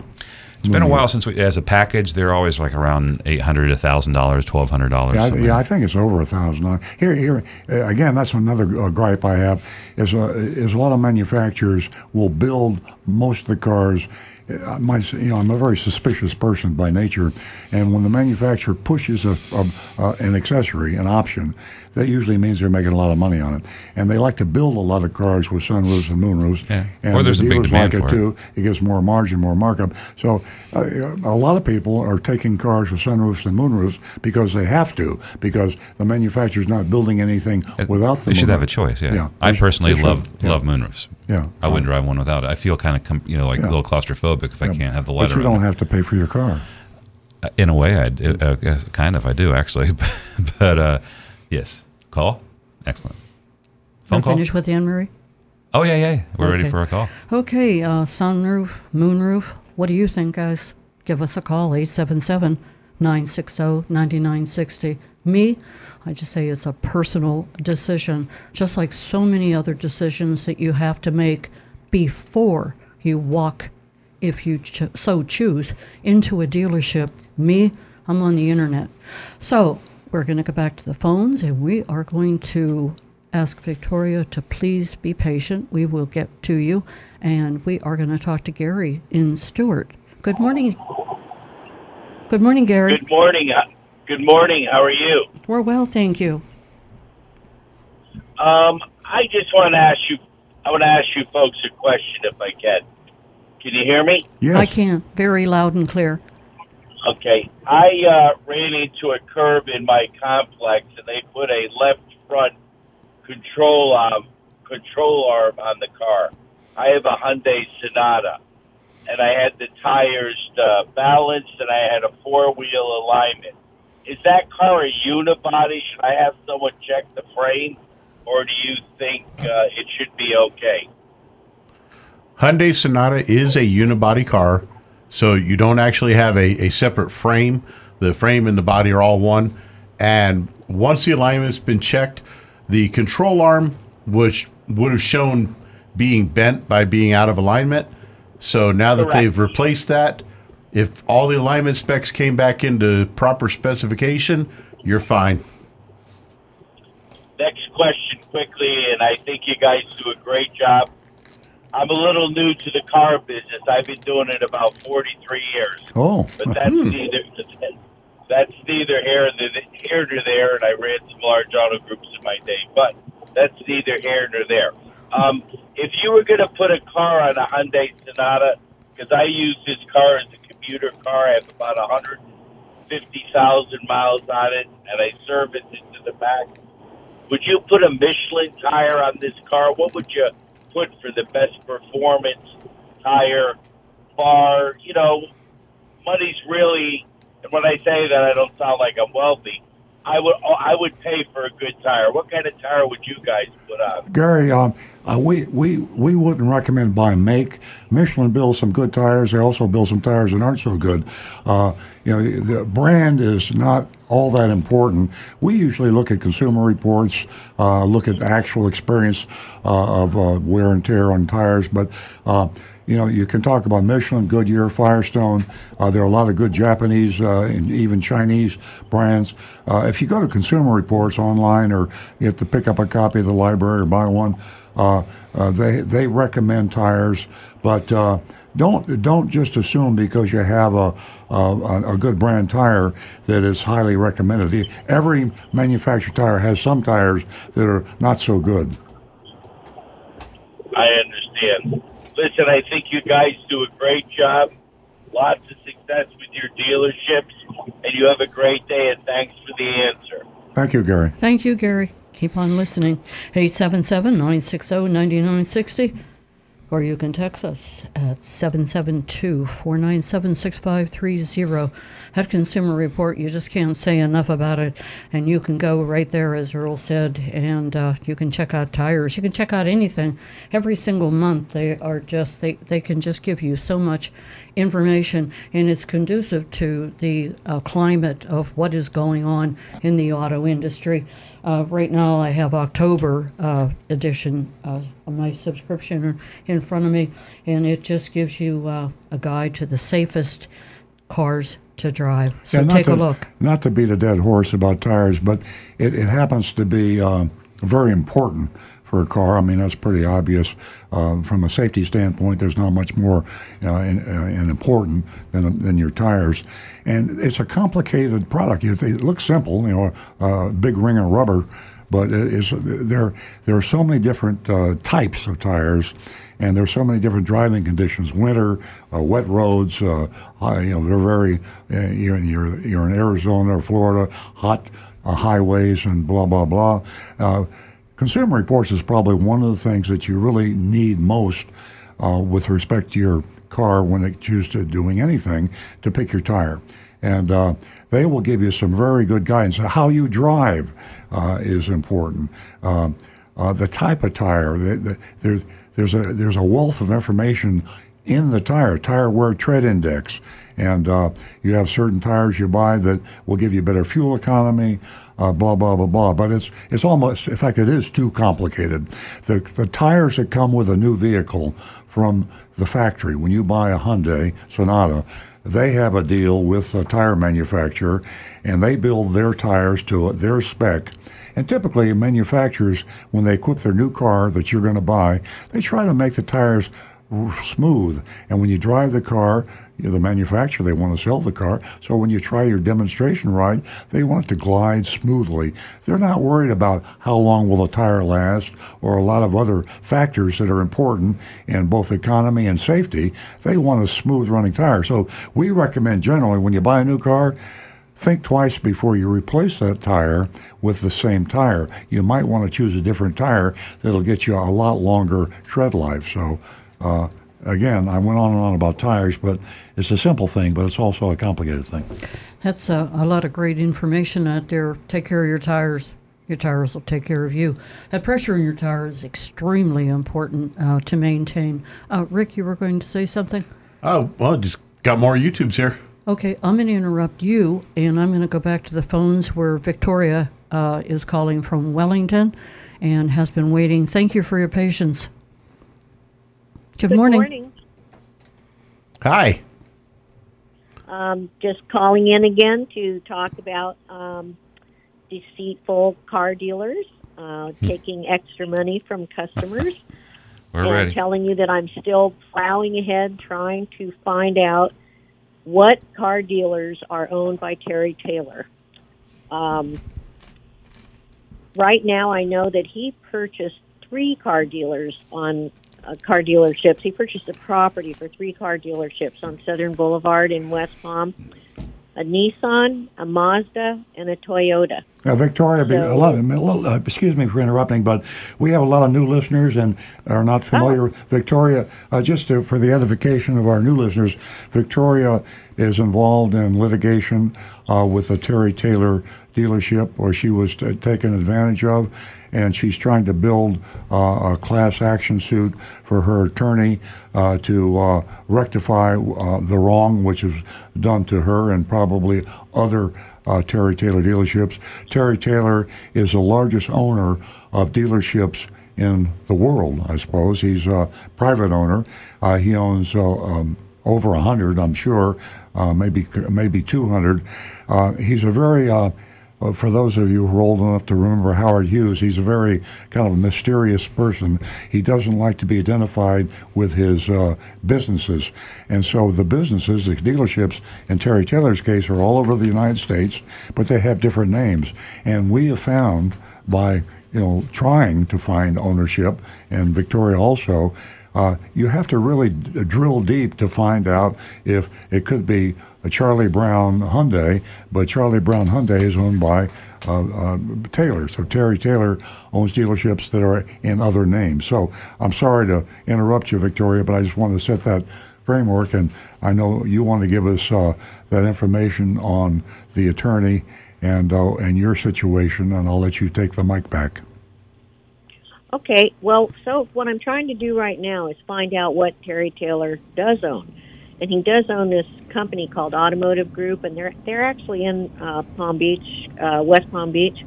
It's been a while since we, as a package, they're always like around eight hundred, a thousand dollars, twelve hundred dollars.
Yeah, I, yeah, I think it's over a thousand dollars. Here, here uh, again. That's another uh, gripe I have is uh, is a lot of manufacturers will build most of the cars. My, you know, I'm a very suspicious person by nature, and when the manufacturer pushes a, a, uh, an accessory, an option, that usually means they're making a lot of money on it. And they like to build a lot of cars with sunroofs and moonroofs.
Yeah.
And
Or there's
the
a big demand
like it
for it.
too. It gives more margin, more markup. So uh, a lot of people are taking cars with sunroofs and moonroofs because they have to, because the manufacturer's not building anything without the
They should have a choice. Yeah,
Yeah,
I personally love
Yeah.
love moonroofs.
Yeah.
I wouldn't drive one without it. I feel kind of com- you know like a little claustrophobic if I can't have the light
But you don't have to pay for your car.
In a way, I do, uh, kind of I do actually, but uh, yes, call, excellent. Phone call.
finished with Anne Marie.
Oh yeah, yeah, we're ready for a call.
Okay, uh, sunroof, moonroof. What do you think, guys? Give us a call, 877 960 9960. Me, I just say it's a personal decision, just like so many other decisions that you have to make before you walk, if you ch- so choose, into a dealership. Me, I'm on the internet. So we're going to go back to the phones and we are going to ask Victoria to please be patient. We will get to you. And we are going to talk to Gary in Stuart. Good morning. Good morning, Gary.
Good morning. Uh, Good morning. How are you?
We're well, thank you.
Um, I just want to ask you I want to ask you folks a question if I can. Can you hear me?
Yes.
I can, very loud and clear.
Okay. I uh, ran into a curb in my complex, and they put a left front control arm, control arm on the car. I have a Hyundai Sonata, and I had the tires uh, balanced, and I had a four wheel alignment. Is that car a unibody? Should I have someone check the frame, or do you think uh, it should be okay?
Hyundai Sonata is a unibody car, so you don't actually have a, a separate frame. The frame and the body are all one. And once the alignment's been checked, the control arm, which would have shown being bent by being out of alignment. So now that
Correct.
they've replaced that, if all the alignment specs came back into proper specification, you're fine.
Next question quickly, and I think you guys do a great job. I'm a little new to the car business. I've been doing it about 43 years,
Oh,
but that's neither that's neither here nor here nor there. And I ran some large auto groups in my day, but that's neither here nor there. Um, if you were going to put a car on a Hyundai Sonata, because I use this car as a commuter car, I have about 150,000 miles on it, and I service it to the back. Would you put a Michelin tire on this car? What would you put for the best performance tire? Bar, you know, money's really. And when I say that, I don't sound like I'm wealthy. I would I would pay for a good tire. What kind of tire would you guys put on?
Gary, um, uh, we, we, we wouldn't recommend by make. Michelin builds some good tires. They also build some tires that aren't so good. Uh, you know, the brand is not all that important. We usually look at consumer reports, uh, look at actual experience uh, of uh, wear and tear on tires, but uh, you know, you can talk about Michelin, Goodyear, Firestone. Uh, there are a lot of good Japanese uh, and even Chinese brands. If you go to Consumer Reports online or you have to pick up a copy of the library or buy one, they they recommend tires, but uh, don't don't just assume because you have a, a a good brand tire that is highly recommended. The, every manufactured tire has some tires that are not so good.
I understand. Listen, I think you guys do a great job. Lots of success with your dealerships, and you have a great day. And thanks for the answer.
Thank you, Gary.
Thank you, Gary. Keep on listening. 877 960 9960. Or you can text us at 772 497 6530. At Consumer Report, you just can't say enough about it. And you can go right there, as Earl said, and uh, you can check out tires. You can check out anything. Every single month, they are just, they, they can just give you so much information, and it's conducive to the uh, climate of what is going on in the auto industry. Uh, right now, I have October uh, edition uh, of my subscription in front of me, and it just gives you uh, a guide to the safest cars to drive. So
Yeah,
take
to,
a look.
Not to beat a dead horse about tires, but it, it happens to be uh, very important for a car. I mean, that's pretty obvious. Uh, from a safety standpoint, there's not much more uh, in, uh, in important than, than your tires. And it's a complicated product. It, looks simple, you know, a big ring of rubber, but it is, there, there are so many different uh, types of tires and there's so many different driving conditions: winter, uh, wet roads. Uh, you know, they're very. You're, you're in Arizona or Florida, hot highways and blah blah blah. Uh, Consumer Reports is probably one of the things that you really need most uh, with respect to your car when it comes to doing anything to pick your tire, and uh, they will give you some very good guidance. How you drive uh, is important. Um, uh, the type of tire. The, the, there's there's a there's a wealth of information in the tire, tire wear tread index, and uh, you have certain tires you buy that will give you better fuel economy. Uh, blah blah blah blah. But it's it's almost in fact it is too complicated. The the tires that come with a new vehicle from the factory when you buy a Hyundai Sonata, they have a deal with a tire manufacturer, and they build their tires to their spec. And typically, manufacturers, when they equip their new car that you're going to buy, they try to make the tires smooth. And when you drive the car, the manufacturer, they want to sell the car. So when you try your demonstration ride, they want it to glide smoothly. They're not worried about how long will the tire last or a lot of other factors that are important in both economy and safety. They want a smooth running tire. So we recommend generally when you buy a new car, think twice before you replace that tire with the same tire. You might want to choose a different tire that'll get you a lot longer tread life. So, uh, again, I went on and on about tires, but it's a simple thing, but it's also a complicated thing.
That's a, a lot of great information out there. Take care of your tires. Your tires will take care of you. That pressure in your tire is extremely important uh, to maintain. Uh, Rick, you were going to say something?
Oh, well, just got more YouTubes here.
Okay, I'm going to interrupt you, and I'm going to go back to the phones where Victoria uh, is calling from Wellington and has been waiting. Thank you for your patience. Good,
Good
morning.
morning.
Hi.
Um, just calling in again to talk about um, deceitful car dealers uh, taking extra money from customers.
We're
and
ready.
telling you that I'm still plowing ahead trying to find out what car dealers are owned by Terry Taylor. Um, right now, I know that he purchased three car dealers on uh, car dealerships. He purchased a property for three car dealerships on Southern Boulevard in West Palm. A Nissan, a Mazda, and a Toyota.
Uh, Victoria,
So-
a lot of, uh, excuse me for interrupting, but we have a lot of new listeners and are not familiar. Victoria, uh, just to, for the edification of our new listeners, Victoria is involved in litigation uh, with the Terry Taylor dealership, where she was t- taken advantage of, and she's trying to build uh, a class action suit for her attorney uh, to uh, rectify uh, the wrong which is done to her and probably other uh, Terry Taylor dealerships. Terry Taylor is the largest owner of dealerships in the world, I suppose. He's a private owner. Uh, he owns um, over a hundred, I'm sure, maybe maybe 200. Uh, he's a very uh, for those of you who are old enough to remember Howard Hughes, he's a very kind of mysterious person. He doesn't like to be identified with his uh, businesses. And so the businesses, the dealerships, in Terry Taylor's case, are all over the United States, but they have different names. And we have found by you know trying to find ownership, and Victoria also, uh, you have to really d- drill deep to find out if it could be a Charlie Brown Hyundai, but Charlie Brown Hyundai is owned by uh, uh, Taylor. So Terry Taylor owns dealerships that are in other names. So I'm sorry to interrupt you, Victoria, but I just wanted to set that framework, and I know you want to give us uh, that information on the attorney and uh, and your situation, and I'll let you take the mic back.
Okay, well, so what I'm trying to do right now is find out what Terry Taylor does own, and he does own this company called Automotive Group, and they're they're actually in uh, Palm Beach, uh, West Palm Beach,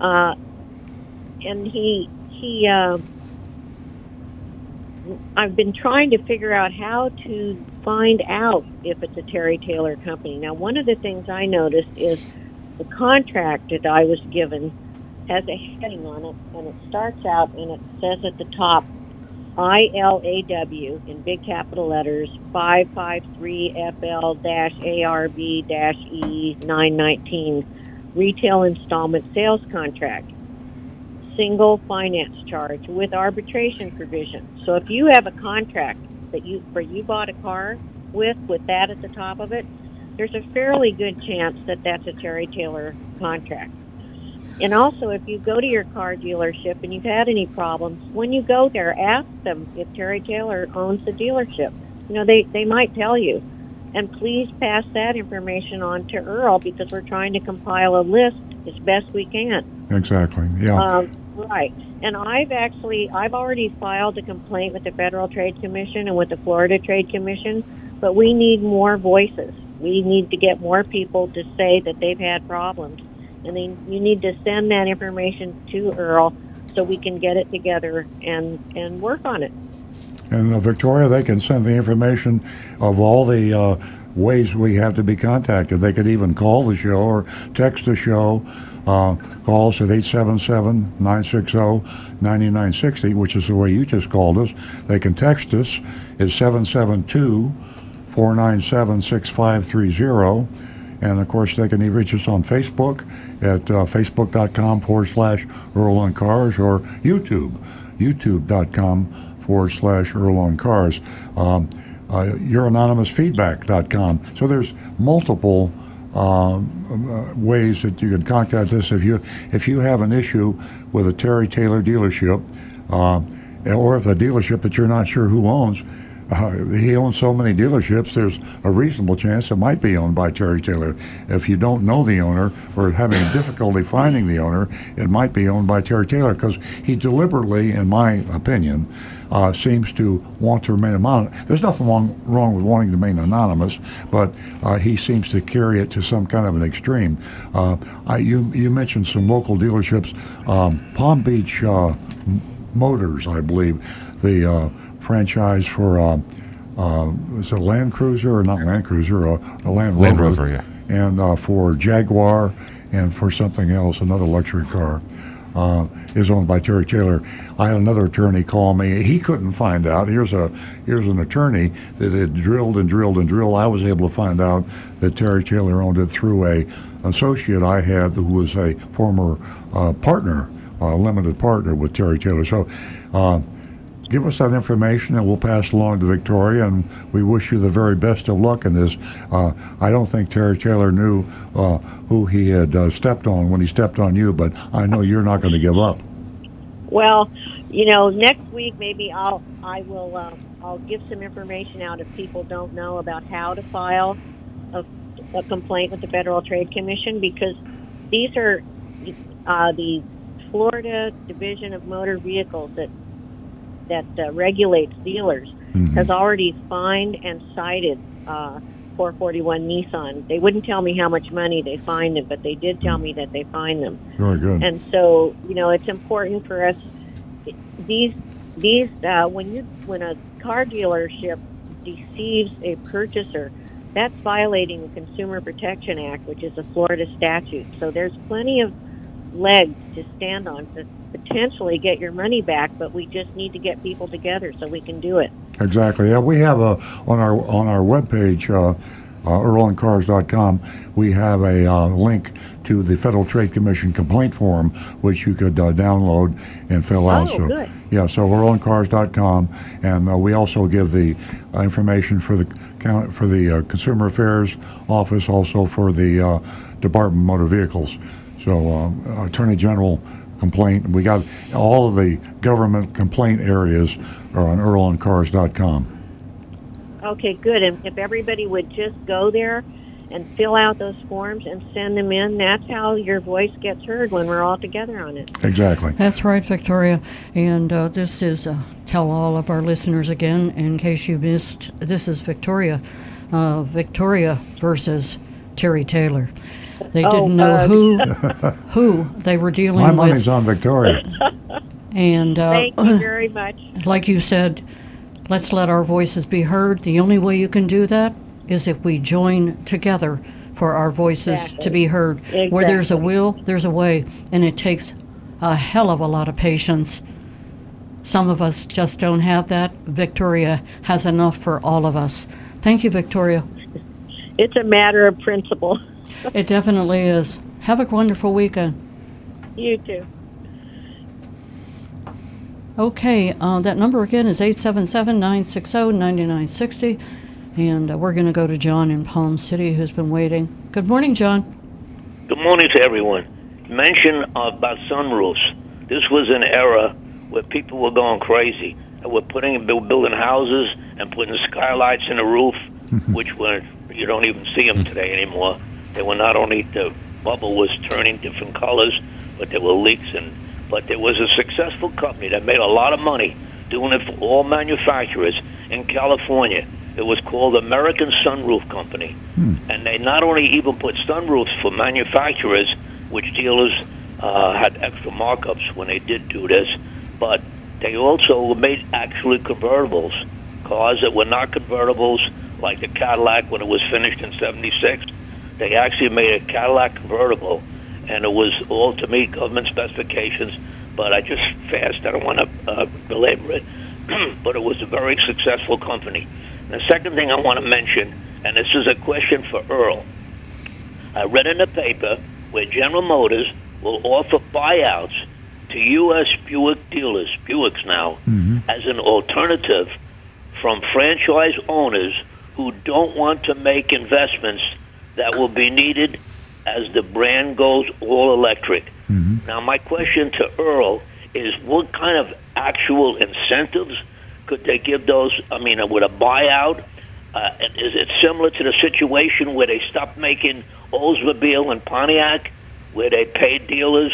uh, and he he. Uh, I've been trying to figure out how to find out if it's a Terry Taylor company. Now, one of the things I noticed is the contract that I was given has a heading on it, and it starts out and it says at the top, ILAW in big capital letters, 553FL-ARB-E919, retail installment sales contract, single finance charge with arbitration provision. So if you have a contract that you where you bought a car with with that at the top of it, there's a fairly good chance that that's a Terry Taylor contract. And also, if you go to your car dealership and you've had any problems, when you go there, ask them if Terry Taylor owns the dealership. You know, they, they might tell you. And please pass that information on to Earl because we're trying to compile a list as best we can.
Exactly. Yeah.
Um, right. And I've actually, I've already filed a complaint with the Federal Trade Commission and with the Florida Trade Commission, but we need more voices. We need to get more people to say that they've had problems and then you need to send that information to Earl so we can get it together and and work on it.
And uh, Victoria, they can send the information of all the uh, ways we have to be contacted. They could even call the show or text the show. Uh, call us at 877-960-9960, which is the way you just called us. They can text us at 772 497 6530. And of course, they can reach us on Facebook at uh, facebook.com forward slash Earl on Cars or YouTube, youtube.com forward slash Earl on Cars. Um, uh, youranonymousfeedback.com. So there's multiple um, uh, ways that you can contact us if you if you have an issue with a Terry Taylor dealership, uh, or if a dealership that you're not sure who owns. Uh, he owns so many dealerships, there's a reasonable chance it might be owned by Terry Taylor. If you don't know the owner or having difficulty finding the owner, it might be owned by Terry Taylor because he deliberately, in my opinion, uh, seems to want to remain anonymous. There's nothing wrong, wrong with wanting to remain anonymous, but uh, he seems to carry it to some kind of an extreme. Uh, I, you, you mentioned some local dealerships, um, Palm Beach uh, Motors, I believe, the uh, franchise for. Uh, uh, it a Land Cruiser or not Land Cruiser, uh, a Land Rover,
Land Rover yeah.
and uh, for Jaguar and for something else, another luxury car uh, is owned by Terry Taylor. I had another attorney call me. He couldn't find out. Here's a here's an attorney that had drilled and drilled and drilled. I was able to find out that Terry Taylor owned it through a associate I had who was a former uh, partner, uh, limited partner with Terry Taylor. So. Give us that information and we'll pass along to Victoria. And we wish you the very best of luck in this. Uh, I don't think Terry Taylor knew uh, who he had uh, stepped on when he stepped on you, but I know you're not going to give up.
Well, you know, next week maybe I'll I will uh, I'll give some information out if people don't know about how to file a, a complaint with the Federal Trade Commission because these are uh, the Florida Division of Motor Vehicles that that uh, regulates dealers mm-hmm. has already fined and cited uh, 441 Nissan. They wouldn't tell me how much money they fined them, but they did tell me that they fined them.
Very good.
And so, you know, it's important for us. These these uh, when you when a car dealership deceives a purchaser, that's violating the Consumer Protection Act, which is a Florida statute. So there's plenty of legs to stand on to potentially get your money back, but we just need to get people together so we can do it.
Exactly. Yeah, we have a on our on our webpage, uh, uh, EarlOnCars.com, we have a uh, link to the Federal Trade Commission complaint form, which you could uh, download and fill out.
Oh,
so,
good.
Yeah, so EarlOnCars.com, and uh, we also give the uh, information for the count for the uh, Consumer Affairs Office, also for the uh, Department of Motor Vehicles. So, um, Attorney General complaint. We got all of the government complaint areas are on earloncars.com.
Okay, good. And if everybody would just go there and fill out those forms and send them in, that's how your voice gets heard when we're all together on it.
Exactly.
That's right, Victoria. And uh, this is, uh, tell all of our listeners again, in case you missed, this is Victoria. Uh, Victoria versus Terry Taylor. They
Oh,
didn't know
uh,
who who they were dealing
My
with.
My money's on Victoria.
And uh,
Thank you very much.
like you said, let's let our voices be heard. The only way you can do that is if we join together for our voices to be heard. Where there's a will, there's a way, and it takes a hell of a lot of patience. Some of us just don't have that. Victoria has enough for all of us. Thank you, Victoria.
It's a matter of principle.
It definitely is. Have a wonderful weekend.
You too.
Okay, uh, that number again is 877 960 9960. And uh, we're going to go to John in Palm City who's been waiting. Good morning, John.
Good morning to everyone. Mention of about sunroofs. This was an era where people were going crazy. And We're putting buil- building houses and putting skylights in the roof, which were you don't even see them today anymore. They were not only the bubble was turning different colors, but there were leaks and. But there was a successful company that made a lot of money doing it for all manufacturers in California. It was called American Sunroof Company and they not only even put sunroofs for manufacturers, which dealers uh, had extra markups when they did do this, but they also made actually convertibles, cars that were not convertibles, like the Cadillac when it was finished in '76. They actually made a Cadillac convertible, and it was all to meet government specifications. But I just fast, I don't want to uh, belabor it, but it was a very successful company. The second thing I want to mention, and this is a question for Earl. I read in the paper where General Motors will offer buyouts to U.S. Buick dealers, Buicks now,
Mm-hmm.
as an alternative from franchise owners who don't want to make investments that will be needed as the brand goes all electric.
Mm-hmm.
Now, my question to Earl is what kind of actual incentives could they give those? I mean, with a buyout, uh, is it similar to the situation where they stopped making Oldsmobile and Pontiac, where they paid dealers?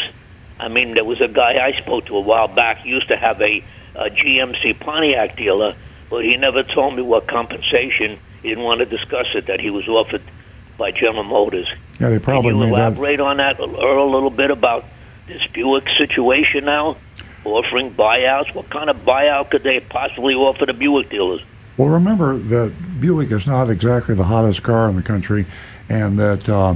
I mean, there was a guy I spoke to a while back. He used to have a, a GMC Pontiac dealer, but he never told me what compensation. He didn't want to discuss it that he was offered by General Motors.
Yeah, they probably
Can you
made that.
elaborate on that, Earl, a little bit about this Buick situation now, offering buyouts? What kind of buyout could they possibly offer the Buick dealers?
Well, remember that Buick is not exactly the hottest car in the country, and that uh,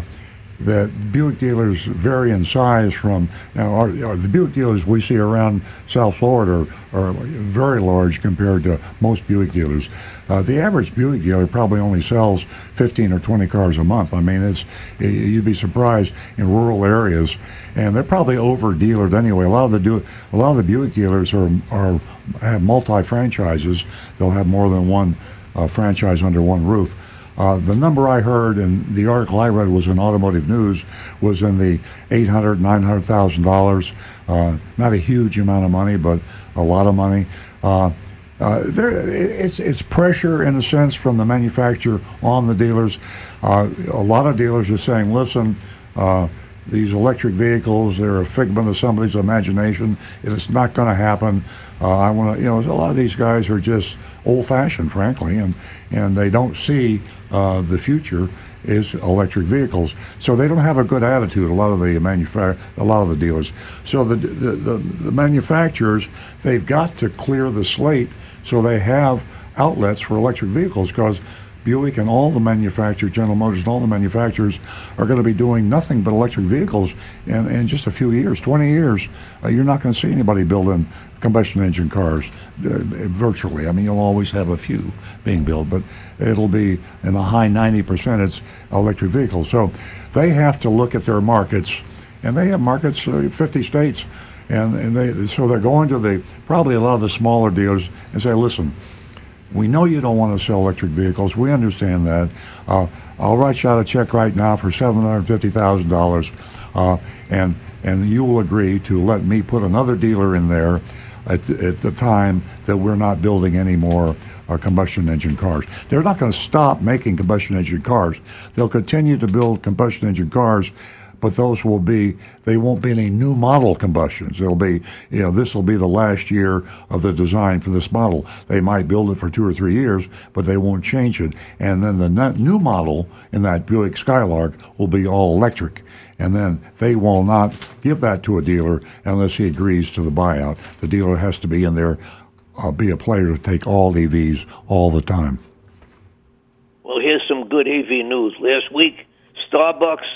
that Buick dealers vary in size from now. The Buick dealers we see around South Florida are, are very large compared to most Buick dealers. Uh, the average Buick dealer probably only sells 15 or 20 cars a month. I mean, it's you'd be surprised in rural areas, and they're probably over dealered anyway. A lot of the do a lot of the Buick dealers are are have multi franchises. They'll have more than one uh, franchise under one roof. Uh, the number I heard and the article I read was in Automotive News was in the eight hundred, nine hundred thousand dollars. Uh, not a huge amount of money, but a lot of money. Uh, uh, there, it's it's pressure in a sense from the manufacturer on the dealers. Uh, a lot of dealers are saying, "Listen, uh, these electric vehicles, they're a figment of somebody's imagination. It's not going to happen. Uh, I want to, you know, a lot of these guys are just old-fashioned, frankly, and and they don't see uh, the future is electric vehicles. So they don't have a good attitude. A lot of the manufa- a lot of the dealers. So the the, the the manufacturers, they've got to clear the slate so they have outlets for electric vehicles because Buick and all the manufacturers, General Motors and all the manufacturers, are going to be doing nothing but electric vehicles in, in just a few years, 20 years. Uh, you're not going to see anybody building combustion engine cars uh, virtually. I mean, you'll always have a few being built, but it'll be in the high 90% it's electric vehicles. So they have to look at their markets, and they have markets, uh, 50 states. And, and they, so they're going to the probably a lot of the smaller dealers and say, listen, we know you don't want to sell electric vehicles. We understand that. Uh, I'll write you out a check right now for seven hundred fifty thousand uh, dollars, and and you will agree to let me put another dealer in there at the, at the time that we're not building any more uh, combustion engine cars. They're not going to stop making combustion engine cars. They'll continue to build combustion engine cars but those will be they won't be any new model combustions. It'll be you know this will be the last year of the design for this model. They might build it for two or three years, but they won't change it. And then the new model in that Buick Skylark will be all electric. And then they will not give that to a dealer unless he agrees to the buyout. The dealer has to be in there, uh, be a player to take all EVs all the time.
Well, here's some good EV news. Last week, Starbucks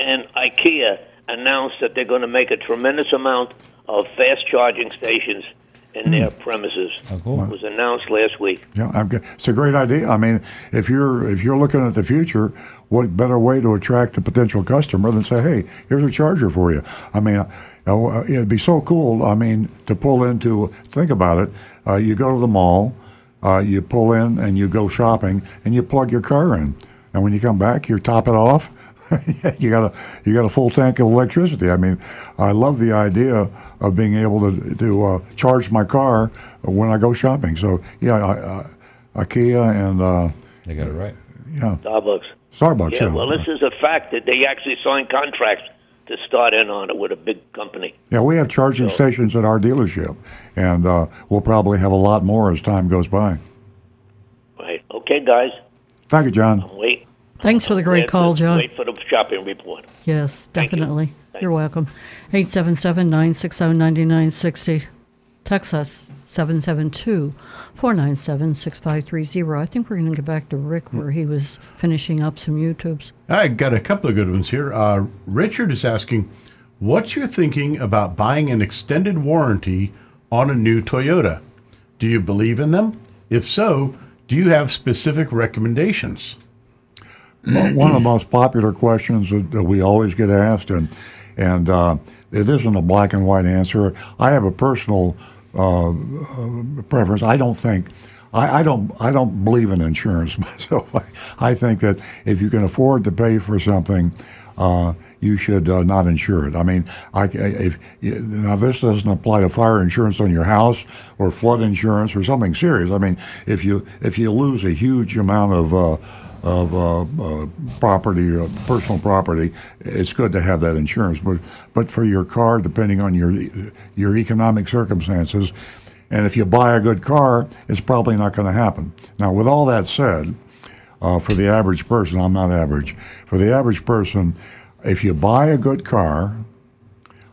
and IKEA announced that they're going to make a tremendous amount of fast charging stations in their premises.
Oh, cool.
It was announced last week.
Yeah, I'm, it's a great idea. I mean, if you're if you're looking at the future, what better way to attract a potential customer than say, "Hey, here's a charger for you." I mean, uh, uh, it'd be so cool. I mean, to pull into think about it. Uh, you go to the mall, uh, you pull in, and you go shopping, and you plug your car in, and when you come back, you top it off. you got a you got a full tank of electricity. I mean, I love the idea of being able to to uh, charge my car when I go shopping. So yeah, I, uh, IKEA and uh,
They got it right.
yeah,
Starbucks.
Starbucks.
Yeah,
Yeah,
well, this is a fact that they actually signed contracts to start in on it with a big company.
yeah. We have charging stations at our dealership, and uh, we'll probably have a lot more as time goes by.
Right. Okay, guys.
Thank you, John.
Wait.
Thanks for the great
Wait-
call, John.
Wait for the shopping report.
Yes, definitely. You. are welcome. 877 960 9960. Text us 772 497 6530. I think we're going to get back to Rick where he was finishing up some YouTubes.
I got a couple of good ones here. Uh, Richard is asking, what's your thinking about buying an extended warranty on a new Toyota? Do you believe in them? If so, Do you have specific recommendations?
Well, one of the most popular questions that, that we always get asked, and and uh, it isn't a black and white answer. I have a personal uh, uh, preference. I don't think. I, I, don't. I don't believe in insurance myself. I, I, think that if you can afford to pay for something, uh, you should uh, not insure it. I mean, I, if now this doesn't apply to fire insurance on your house or flood insurance or something serious. I mean, if you if you lose a huge amount of uh, of uh, uh, property, uh, personal property, it's good to have that insurance. But but for your car, depending on your your economic circumstances, and if you buy a good car, it's probably not going to happen. Now, with all that said, uh, for the average person, I'm not average. For the average person, if you buy a good car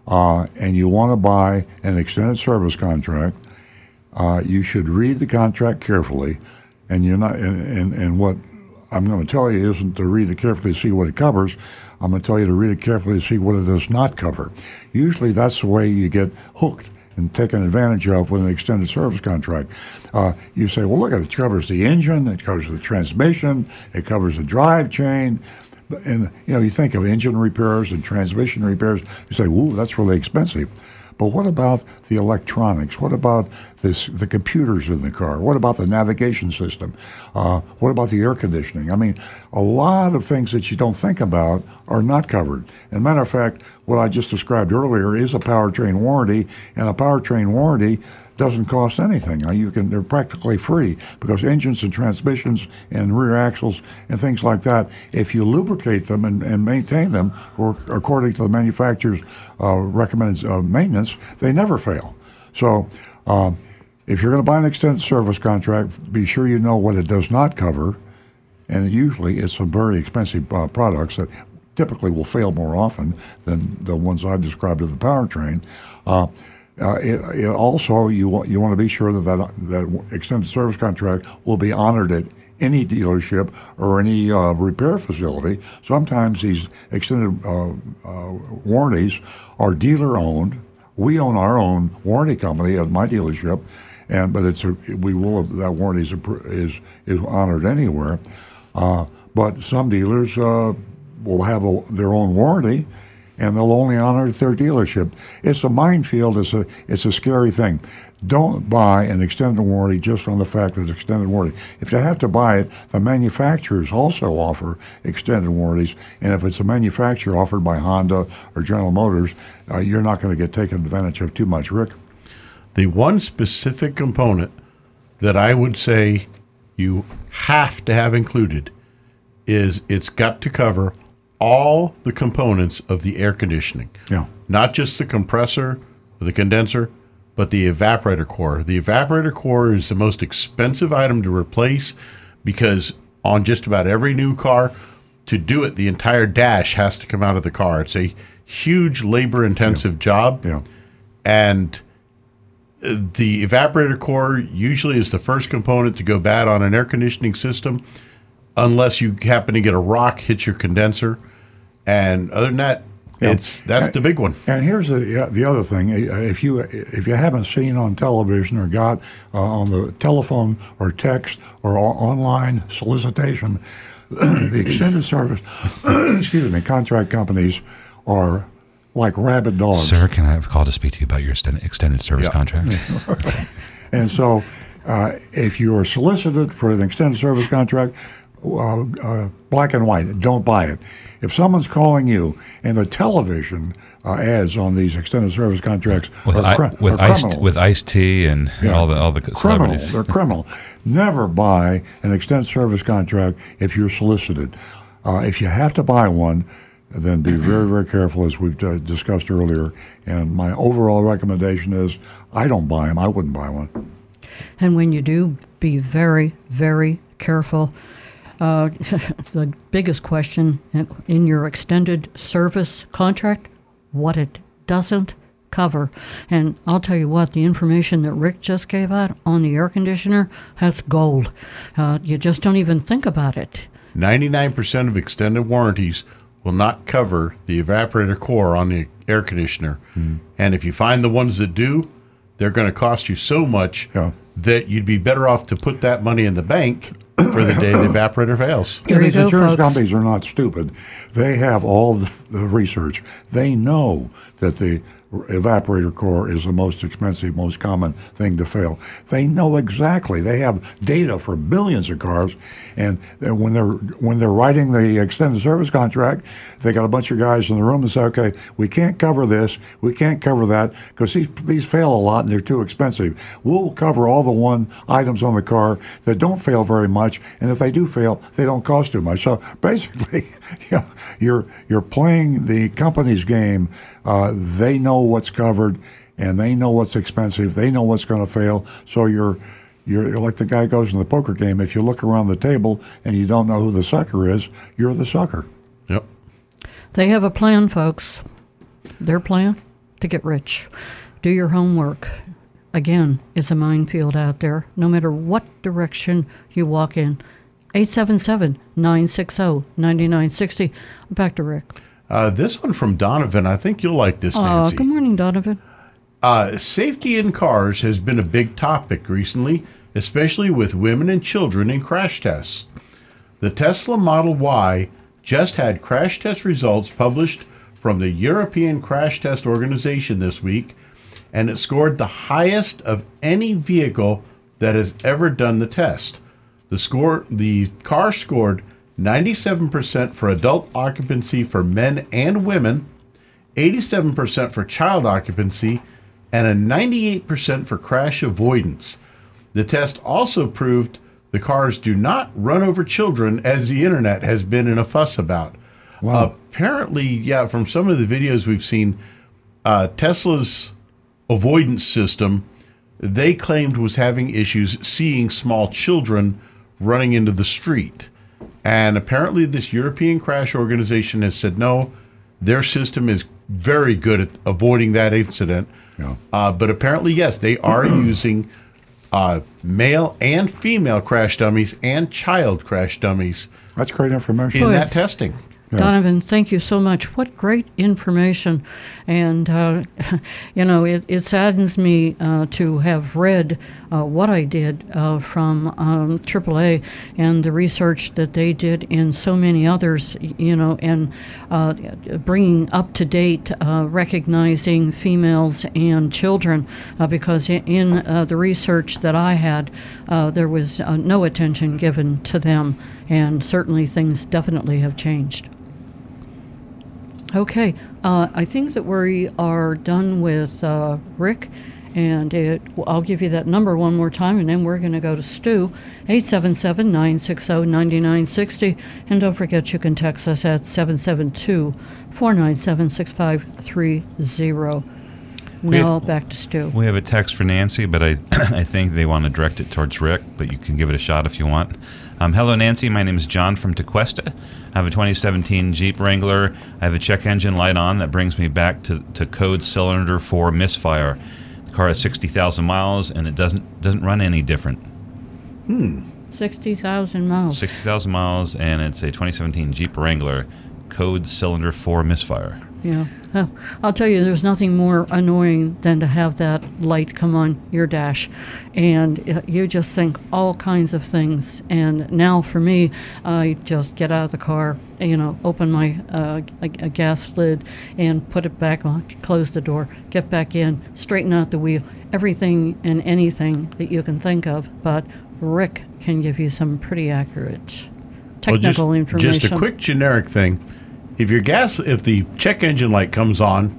uh, and you want to buy an extended service contract, uh, you should read the contract carefully. And you're not, and, and, and what I'm going to tell you isn't to read it carefully to see what it covers. I'm going to tell you to read it carefully to see what it does not cover. Usually that's the way you get hooked and taken advantage of with an extended service contract. Uh, you say, well, look, it covers the engine, it covers the transmission, it covers the drive chain. And, you know, you think of engine repairs and transmission repairs, you say, whoa, that's really expensive. But what about the electronics? What about this, the computers in the car? What about the navigation system? Uh, what about the air conditioning? I mean, a lot of things that you don't think about are not covered. And matter of fact, what I just described earlier is a powertrain warranty, and a powertrain warranty doesn't cost anything. You can they're practically free because engines and transmissions and rear axles and things like that, if you lubricate them and, and maintain them or according to the manufacturer's uh, recommended uh, maintenance, they never fail. So. Um, if you're going to buy an extended service contract, be sure you know what it does not cover, and usually it's some very expensive uh, products that typically will fail more often than the ones I described of the powertrain. Uh, uh, it, it also, you want you want to be sure that, that that extended service contract will be honored at any dealership or any uh, repair facility. Sometimes these extended uh, uh warranties are dealer owned. We own our own warranty company at my dealership, and but it's a, we will that warranty is is, is honored anywhere. Uh, but some dealers uh, will have a, their own warranty and they'll only honor their dealership. It's a minefield. It's a it's a scary thing. Don't buy an extended warranty just on the fact that it's extended warranty. If you have to buy it, the manufacturers also offer extended warranties, and if it's a manufacturer offered by Honda or General Motors, uh, you're not going to get taken advantage of too much, Rick.
The one specific component that I would say you have to have included is it's got to cover all the components of the air conditioning.
Yeah.
Not just the compressor, the condenser, but the evaporator core. The evaporator core is the most expensive item to replace because on just about every new car, to do it, the entire dash has to come out of the car. It's a huge labor intensive
yeah.
job.
Yeah.
And the evaporator core usually is the first component to go bad on an air conditioning system unless you happen to get a rock hit your condenser and other than that, yeah. it's that's the big one.
And here's the the other thing: if you if you haven't seen on television or got uh, on the telephone or text or online solicitation, the extended service, excuse me, contract companies are like rabid dogs.
Sir, can I have a call to speak to you about your extended service yeah. contracts?
and so, uh, if you are solicited for an extended service contract, uh, uh, black and white. Don't buy it. If someone's calling you and the television uh, ads on these extended service contracts
with,
are,
cri- with iced with iced tea and yeah. all the all the
criminal, they're criminal. Never buy an extended service contract if you're solicited. Uh, if you have to buy one, then be very very careful as we've uh, discussed earlier. And my overall recommendation is I don't buy them. I wouldn't buy one.
And when you do, be very very careful uh, the biggest question in your extended service contract, what it doesn't cover. And I'll tell you what, the information that Rick just gave out on the air conditioner, that's gold. Uh, you just don't even think about it.
99% of extended warranties will not cover the evaporator core on the air conditioner. Mm. And if you find the ones that do, they're going to cost you so much
Yeah.
that you'd be better off to put that money in the bank for the day the evaporator fails.
Here
these
go,
insurance
folks.
companies are not stupid. They have all the, the research. They know that the evaporator core is the most expensive, most common thing to fail. They know exactly. They have data for billions of cars, and when they're when they're writing the extended service contract, they got a bunch of guys in the room and say, "Okay, we can't cover this, we can't cover that because these these fail a lot and they're too expensive. We'll cover all the one items on the car that don't fail very much, and if they do fail, they don't cost too much." So basically, you know, you're you're playing the company's game. Uh, they know what's covered, and they know what's expensive. They know what's going to fail. So you're you're like the guy goes in the poker game. If you look around the table and you don't know who the sucker is, you're the sucker.
Yep.
They have a plan, folks. Their plan to get rich. Do your homework. Again, it's a minefield out there, no matter what direction you walk in. 877 960 9960. Back to Rick.
Uh, this one from Donovan. I think you'll like this,
Oh,
Nancy.
good morning, Donovan.
Uh, safety in cars has been a big topic recently, especially with women and children in crash tests. The Tesla Model Y just had crash test results published from the European Crash Test Organization this week, and it scored the highest of any vehicle that has ever done the test. The score, the car scored 97% for adult occupancy for men and women, 87% for child occupancy, and a 98% for crash avoidance. The test also proved the cars do not run over children, as the internet has been in a fuss about. Apparently, yeah, from some of the videos we've seen, uh, Tesla's avoidance system they claimed was having issues seeing small children running into the street. And apparently, this European crash organization has said no, their system is very good at avoiding that incident.
Yeah.
Uh, but apparently, yes, they are using uh, male and female crash dummies and child crash dummies
That's great information.
in
Boy.
that testing.
Donovan, thank you so much. What great information. And, uh, you know, it, it saddens me uh, to have read uh, what I did uh, from um, AAA and the research that they did in so many others, you know, and uh, bringing up to date, uh, recognizing females and children, because in the research that I had, there was no attention given to them. And certainly things definitely have changed. Okay, uh, I think that we are done with uh, Rick, and it, I'll give you that number one more time, and then we're going to go to Stu, 877 960 9960. And don't forget, you can text us at 772 497 6530. Now back to Stu.
We have a text for Nancy, but I, I think they want to direct it towards Rick, but you can give it a shot if you want. Um, hello, Nancy. My name is John from Tequesta. I have a 2017 Jeep Wrangler. I have a check engine light on that brings me back to, to code cylinder 4 misfire. The car has 60,000 miles and it doesn't doesn't run any different. Hmm.
60,000 miles.
60,000 miles and it's a 2017 Jeep Wrangler, code cylinder 4 misfire.
Yeah. Well, I'll tell you, there's nothing more annoying than to have that light come on your dash. And uh, you just think all kinds of things. And now for me, I just get out of the car, you know, open my uh, a, a gas lid and put it back on, close the door, get back in, straighten out the wheel, everything and anything that you can think of. But Rick can give you some pretty accurate
Well,
technical
just,
information.
Just a quick generic thing. If your gas, if the check engine light comes on,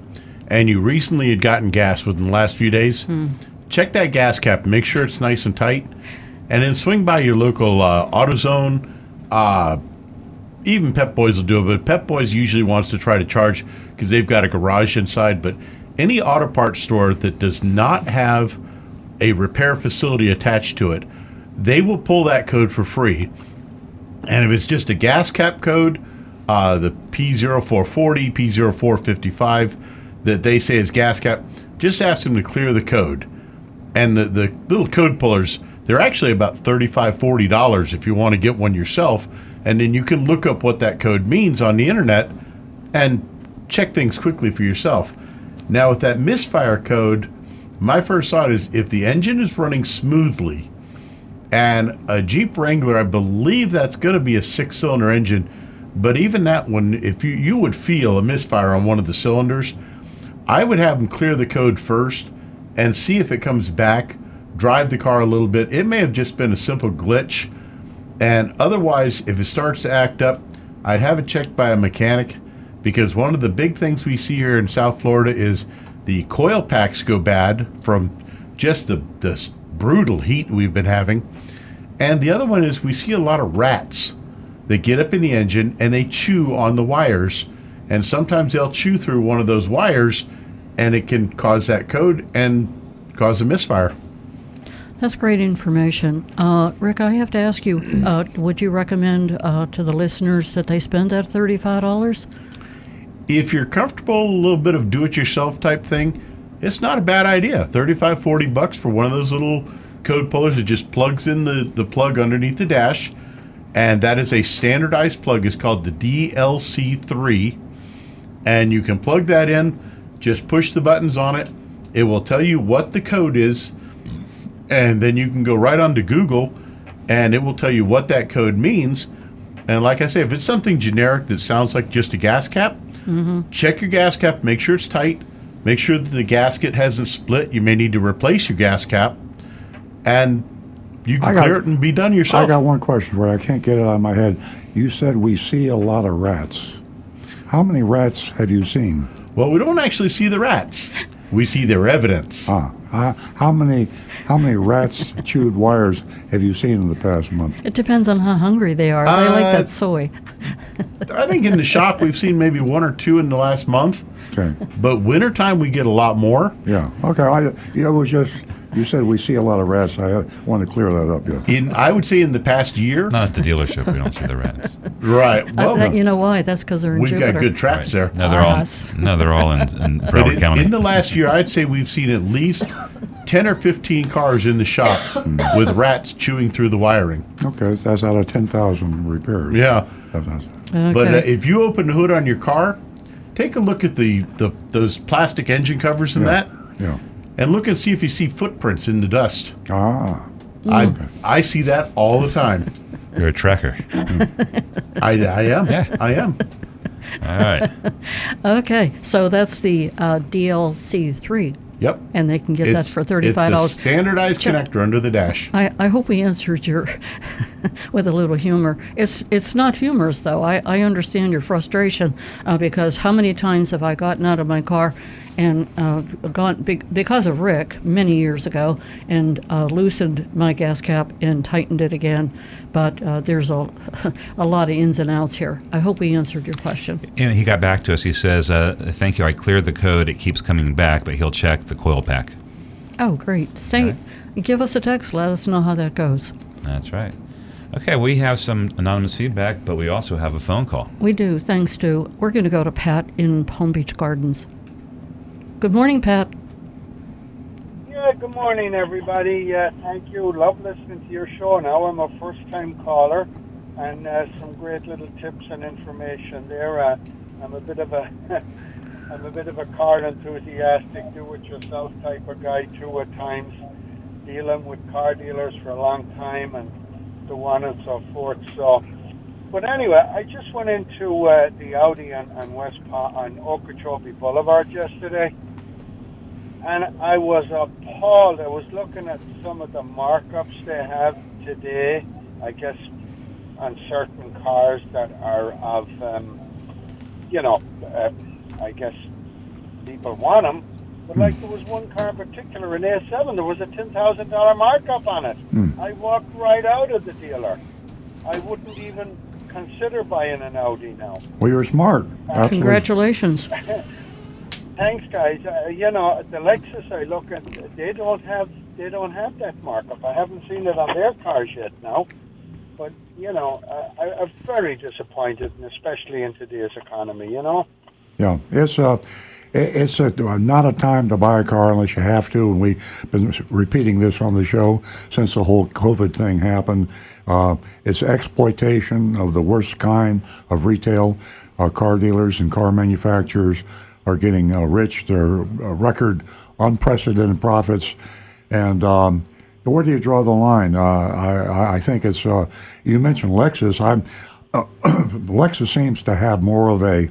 and you recently had gotten gas within the last few days,
Hmm.
check that gas cap, make sure it's nice and tight, and then swing by your local uh, AutoZone. Uh, even Pep Boys will do it, but Pep Boys usually wants to try to charge because they've got a garage inside. But any auto parts store that does not have a repair facility attached to it, they will pull that code for free. And if it's just a gas cap code, uh, the P0440, P0455 that they say is gas cap, just ask them to clear the code. And the, the little code pullers, they're actually about $35, $40 if you want to get one yourself. And then you can look up what that code means on the internet and check things quickly for yourself. Now, with that misfire code, my first thought is if the engine is running smoothly, and a Jeep Wrangler, I believe that's going to be a six-cylinder engine, but even that one, if you you would feel a misfire on one of the cylinders, I would have them clear the code first and see if it comes back. Drive the car a little bit. It may have just been a simple glitch, and otherwise, if it starts to act up, I'd have it checked by a mechanic because one of the big things we see here in South Florida is the coil packs go bad from just the, the brutal heat we've been having. And the other one is we see a lot of rats that get up in the engine and they chew on the wires. And sometimes they'll chew through one of those wires and it can cause that code and cause a misfire.
That's great information. Uh, Rick, I have to ask you uh, would you recommend uh, to the listeners that they spend that $35?
If you're comfortable, a little bit of do it yourself type thing, it's not a bad idea. 35, 40 bucks for one of those little code pullers that just plugs in the, the plug underneath the dash. And that is a standardized plug. It's called the DLC3. And you can plug that in, just push the buttons on it. It will tell you what the code is. And then you can go right onto Google and it will tell you what that code means. And like I say, if it's something generic that sounds like just a gas cap, mm-hmm. check your gas cap, make sure it's tight, make sure that the gasket hasn't split. You may need to replace your gas cap and you can
got,
clear it and be done yourself.
I got one question for you. I can't get it out of my head. You said we see a lot of rats. How many rats have you seen?
Well, we don't actually see the rats. We see their evidence.
Ah, uh, how many how many rats chewed wires have you seen in the past month?
It depends on how hungry they are. Uh, they like that soy.
I think in the shop we've seen maybe one or two in the last month.
Okay.
But wintertime we get a lot more.
Yeah. Okay. I, you know, it was just you said we see a lot of rats. I want to clear that up. Yeah.
In I would say in the past year.
Not at the dealership. We don't see the rats.
right.
Well, uh, that, you know why? That's because they're in
We've
Jupiter.
got good traps right.
there. No, they're all. No, they're all in, in Broward
in,
County.
In the last year, I'd say we've seen at least ten or fifteen cars in the shop with rats chewing through the wiring.
Okay, that's out of ten thousand repairs.
Yeah.
Okay.
But uh, if you open the hood on your car, take a look at the, the those plastic engine covers and
yeah.
that.
Yeah
and look and see if you see footprints in the dust.
Ah.
I. I see that all the time.
You're a tracker.
I, I am.
Yeah.
I am.
All right.
okay, so that's the uh, DLC 3.
Yep.
And they can get
it's,
that for $35.
It's a standardized Check. connector under the dash.
I, I hope we answered your with a little humor. It's it's not humorous, though. I, I understand your frustration uh, because how many times have I gotten out of my car and uh, gone be- because of Rick many years ago and uh, loosened my gas cap and tightened it again. But uh, there's a, a lot of ins and outs here. I hope we answered your question.
And he got back to us. He says, uh, Thank you. I cleared the code. It keeps coming back, but he'll check the coil pack.
Oh, great. Stay, right. Give us a text. Let us know how that goes.
That's right. Okay, we have some anonymous feedback, but we also have a phone call.
We do, thanks to. We're going to go to Pat in Palm Beach Gardens. Good morning, Pat.
Yeah, good morning, everybody. Uh, thank you. Love listening to your show now. I'm a first time caller, and uh, some great little tips and information there. Uh, I'm a bit of a. I'm a bit of a car enthusiastic, do-it-yourself type of guy too at times, dealing with car dealers for a long time and so on and so forth. So, but anyway, I just went into uh, the Audi on, on West pa- on Okeechobee Boulevard yesterday, and I was appalled. I was looking at some of the markups they have today. I guess on certain cars that are of, um, you know, uh, I guess people want them. But like there was one car in particular, an A7, there was a ten thousand dollar markup on it.
Mm.
I walked right out of the dealer. I wouldn't even consider buying an Audi now.
Well, you're smart.
Uh, Congratulations.
Thanks, guys. Uh, you know, the Lexus I look at, they don't have they don't have that markup. I haven't seen it on their cars yet now. But you know, uh, I, I'm very disappointed, and especially in today's economy. You know.
Yeah, it's uh, it's a, not a time to buy a car unless you have to, and we've been repeating this on the show since the whole COVID thing happened. Uh, it's exploitation of the worst kind of retail. Uh, car dealers and car manufacturers are getting uh, rich. They're uh, record unprecedented profits, and um, where do you draw the line? Uh, I, I think it's uh, you mentioned Lexus. I'm Lexus seems to have more of a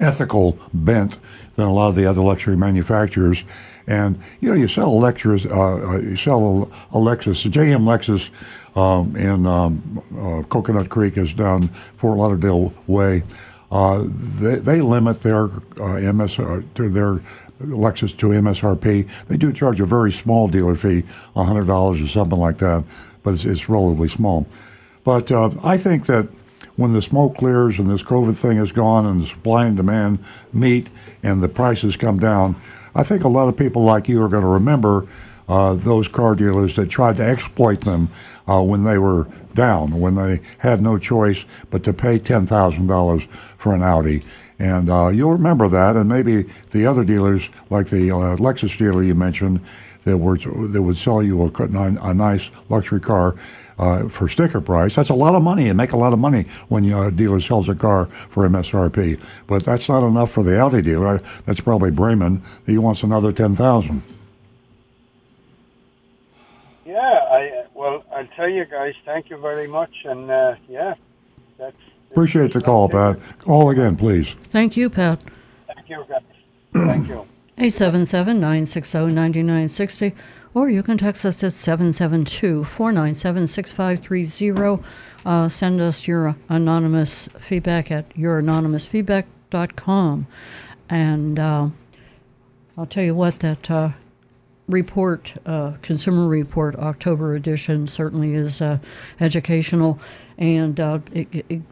ethical bent than a lot of the other luxury manufacturers. And you know, you sell Lexus, uh, uh you sell a, Lexus, JM Lexus um, in um, uh, Coconut Creek is down Fort Lauderdale Way. Uh, they, they limit their uh, MS to their Lexus to MSRP. They do charge a very small dealer fee, $100 or something like that, but it's, it's relatively small. But uh, I think that when the smoke clears and this COVID thing is gone and the supply and demand meet and the prices come down, I think a lot of people like you are going to remember uh, those car dealers that tried to exploit them uh, when they were down, when they had no choice but to pay $10,000 for an Audi. And uh, you'll remember that, and maybe the other dealers, like the uh, Lexus dealer you mentioned, that were that would sell you a, a nice luxury car uh, for sticker price. That's a lot of money and make a lot of money when a dealer sells a car for MSRP. But that's not enough for the Audi dealer. That's probably Braman. He wants another ten thousand.
Yeah, I well, I'll tell you guys. Thank you very much, and uh, yeah, that's
Appreciate the call, Pat. Call again, please.
Thank you, Pat.
Thank you, guys. Thank you.
877 960 9960, or you can text us at 772 497 6530. Uh, send us your anonymous feedback at youranonymousfeedback.com. And uh, I'll tell you what, that uh, report, uh, Consumer Report, October edition, certainly is uh, educational. And it, it,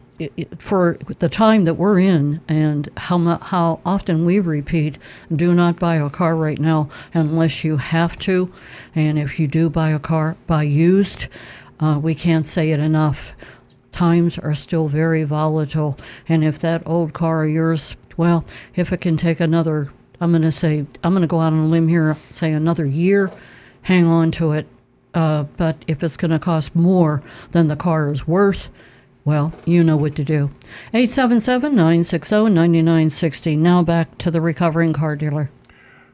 for the time that we're in and how how often we repeat, do not buy a car right now unless you have to, and if you do buy a car, buy used. Uh, we can't say it enough. Times are still very volatile, and if that old car of yours, well, if it can take another, I'm going to say, I'm going to go out on a limb here, say another year, hang on to it. Uh, but if it's going to cost more than the car is worth, well, you know what to do. 877 960 9960. Now back to the recovering car dealer.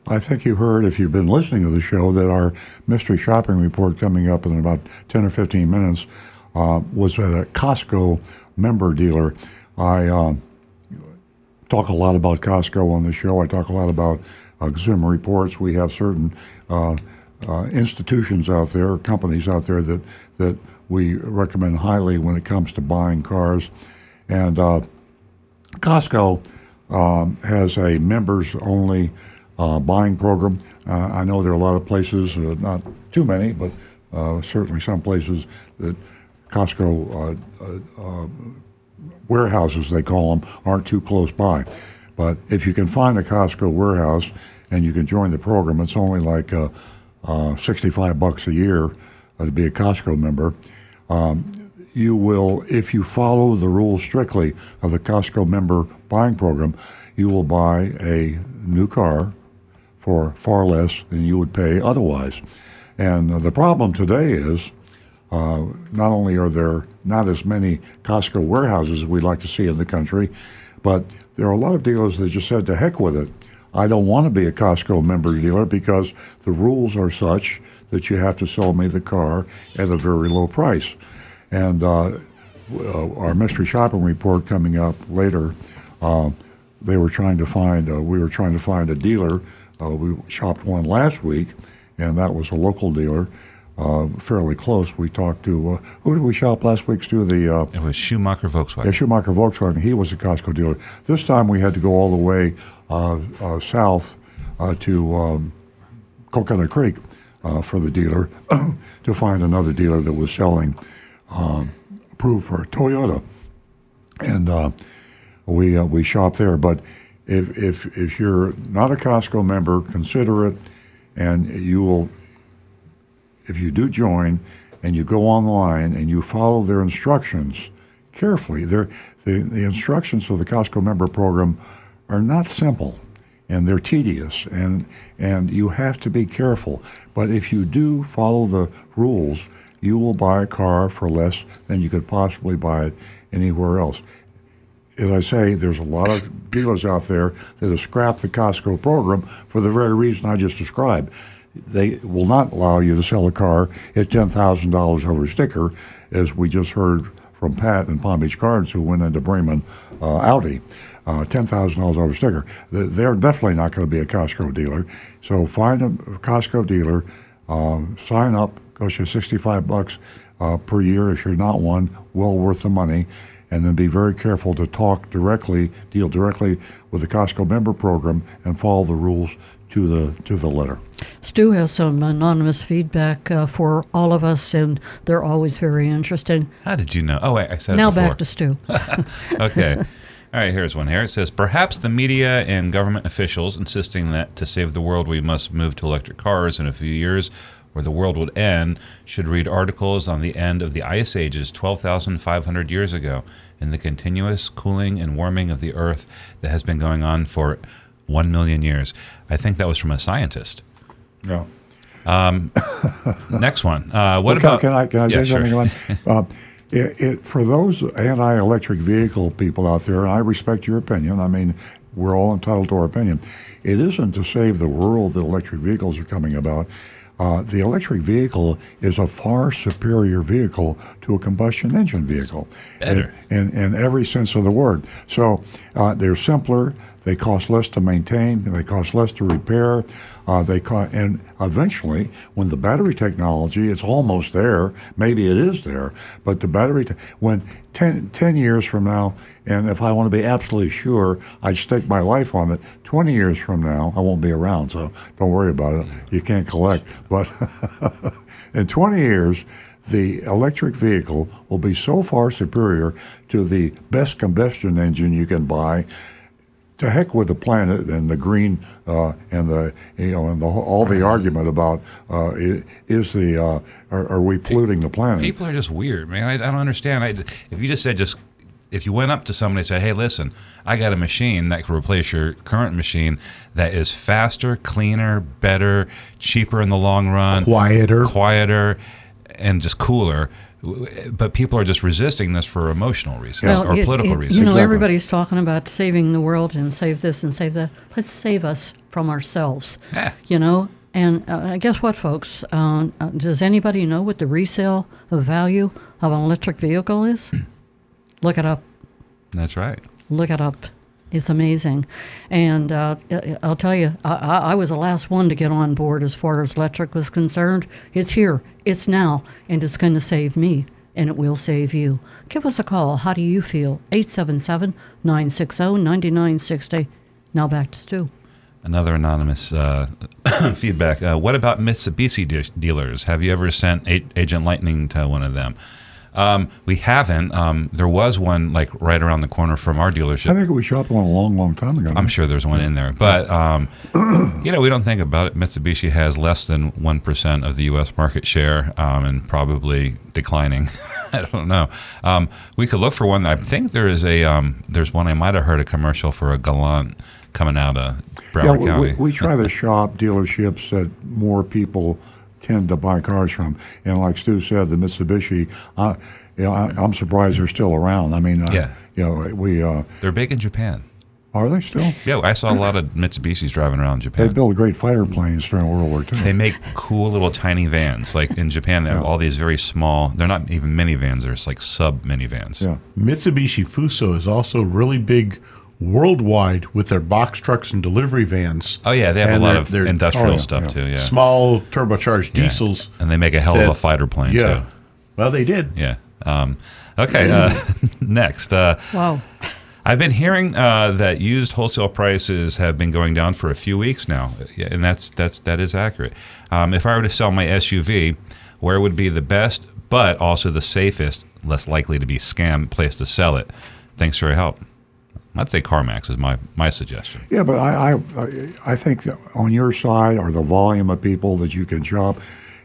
I think you heard, if you've been listening to the show, that our mystery shopping report coming up in about 10 or 15 minutes uh, was at a Costco member dealer. I uh, talk a lot about Costco on the show. I talk a lot about uh, Reports. We have certain uh, uh, institutions out there, companies out there that, that we recommend highly when it comes to buying cars. And uh, Costco um, has a members only uh, buying program. Uh, I know there are a lot of places, uh, not too many, but uh, certainly some places that Costco uh, warehouses, they call them, aren't too close by. But if you can find a Costco warehouse and you can join the program, it's only like 65 bucks a year to be a Costco member. Um, you will, if you follow the rules strictly of the Costco member buying program, you will buy a new car for far less than you would pay otherwise. And uh, the problem today is uh, not only are there not as many Costco warehouses as we'd like to see in the country, but there are a lot of dealers that just said to heck with it. I don't want to be a Costco member dealer because the rules are such that you have to sell me the car at a very low price. And uh, uh, our mystery shopping report coming up later, uh, they were trying to find, uh, we were trying to find a dealer. Uh, we shopped one last week, and that was a local dealer. Uh, fairly close. We talked to uh, who did we shop last week? To the uh,
it was Schumacher Volkswagen.
Yeah, Schumacher Volkswagen. He was a Costco dealer. This time we had to go all the way south to um, Coconut Creek, uh, for the dealer to find another dealer that was selling um, approved for Toyota, and uh, we uh, we shop there. But if if if you're not a Costco member, consider it, and you will. If you do join, and you go online and you follow their instructions carefully, the the instructions for the Costco member program are not simple and they're tedious and and you have to be careful. But if you do follow the rules, you will buy a car for less than you could possibly buy it anywhere else. as I say, there's a lot of dealers out there that have scrapped the Costco program for the very reason I just described. They will not allow you to sell a car at ten thousand dollars over sticker, as we just heard from Pat and Palm Beach Gardens, who went into Braman uh, Audi. Uh, ten thousand dollars over sticker. They're definitely not going to be a Costco dealer. So find a Costco dealer, um, sign up. Costs you sixty-five bucks uh, per year if you're not one. Well worth the money and then be very careful to talk directly, deal directly with the Costco member program, and follow the rules to the to the letter.
Stu has some anonymous feedback uh, for all of us, and they're always very interesting.
How did you know? Oh, wait, I said
now
it before.
back to Stu.
okay. All right, here's one here. It says Perhaps the media and government officials insisting that to save the world we must move to electric cars in a few years or the world would end should read articles on the end of the ice ages 12,500 years ago and the continuous cooling and warming of the earth that has been going on for 1 million years. I think that was from a scientist.
Yeah.
Um, next one. Uh, what
well,
about?
Can, I, can I
yeah,
say something about uh, it, it, For those anti-electric vehicle people out there, and I respect your opinion. I mean, we're all entitled to our opinion. It isn't to save the world that electric vehicles are coming about. Uh, the electric vehicle is a far superior vehicle to a combustion engine vehicle. In, in, in every sense of the word. So uh, they're simpler, they cost less to maintain, they cost less to repair. Uh, they co- and eventually, when the battery technology is almost there, maybe it is there, but the battery, te- when 10, 10 years from now, and if I want to be absolutely sure, I'd stake my life on it. 20 years from now, I won't be around, so don't worry about it. You can't collect. But in 20 years, the electric vehicle will be so far superior to the best combustion engine you can buy to heck with the planet and the green uh, and the you know and the, all the argument about uh, is the uh, are, are, we polluting the planet?
People are just weird, man. I, I don't understand. I, if you just said just if you went up to somebody and said, "Hey, listen, I got a machine that can replace your current machine that is faster, cleaner, better, cheaper in the long run,
quieter,
quieter, and just cooler." But people are just resisting this for emotional reasons well, or
it,
political
it,
reasons.
You know,
exactly.
everybody's talking about saving the world and save this and save that. Let's save us from ourselves. You know, and uh, guess what, folks? Uh, uh, does anybody know what the resale of value of an electric vehicle is? Look it up.
That's right.
Look it up. It's amazing. And uh, I'll tell you, I, I, was the last one to get on board as far as electric was concerned. It's here, it's now, and it's going to save me, and it will save you. Give us a call. How do you feel? 877 960 9960. Now back to Stu.
Another anonymous uh, feedback. Uh, what about Mitsubishi de- dealers? Have you ever sent a- Agent Lightning to one of them? Um, we haven't. Um, there was one like right around the corner from our dealership.
I think we shopped one a long, long time ago.
I'm sure there's one in there, but um, you know we don't think about it. Mitsubishi has less than one percent of the U.S. market share um, and probably declining. I don't know. Um, we could look for one. I think there is a um, there's one I might have heard a commercial for a Galant coming out of Broward
yeah,
County.
We, we try to shop dealerships that more people tend to buy cars from. And like Stu said, the Mitsubishi, uh, you know, I, am surprised they're still around. I mean, uh,
yeah,
you know, we uh,
they're big in Japan.
Are they still?
Yeah, I saw a lot of Mitsubishis driving around Japan.
They build great fighter planes during World War II.
They make cool little tiny vans. Like in Japan, they have
Yeah.
all these very small. They're not even minivans. They're just like sub minivans.
Yeah.
Mitsubishi Fuso is also really big worldwide with their box trucks and delivery vans.
Oh yeah, they have a lot of
they're-
industrial
oh, yeah,
stuff
yeah.
too. Yeah.
Small turbocharged
Yeah.
diesels.
and they make a hell of a fighter plane
yeah.
too.
Well, they did.
Yeah. Um, okay. Uh, next, uh,
Wow.
I've been hearing uh, that used wholesale prices have been going down for a few weeks now, and that's that's that is accurate. Um, if I were to sell my SUV, where would be the best, but also the safest, less likely to be scammed place to sell it? Thanks for your help. I'd say CarMax is my my suggestion.
Yeah, but I, I, I think on your side or the volume of people that you can shop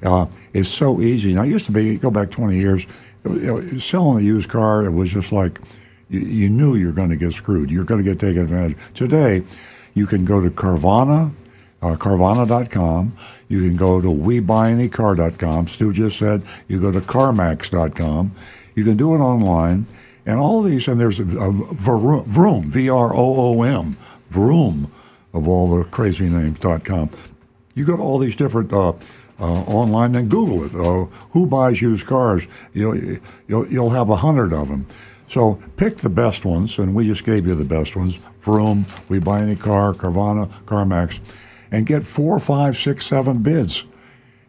uh, is so easy. Now, it used to be, go back 20 years, it you selling a used car, it was just like you, you knew you were going to get screwed. You're going to get taken advantage. Today, you can go to Carvana, uh, Carvana.com. You can go to WeBuyAnyCar.com. Stu just said you go to CarMax.com. You can do it online. And all these, and there's a, a Vroom, Vroom, V R O O M, Vroom, of all the crazy names.com. You got all these different uh, uh, online, then Google it. Uh, who buys used cars? You'll, you'll, you'll have a hundred of them. So pick the best ones, and we just gave you the best ones. Vroom, We Buy Any Car, Carvana, CarMax, and get four, five, six, seven bids,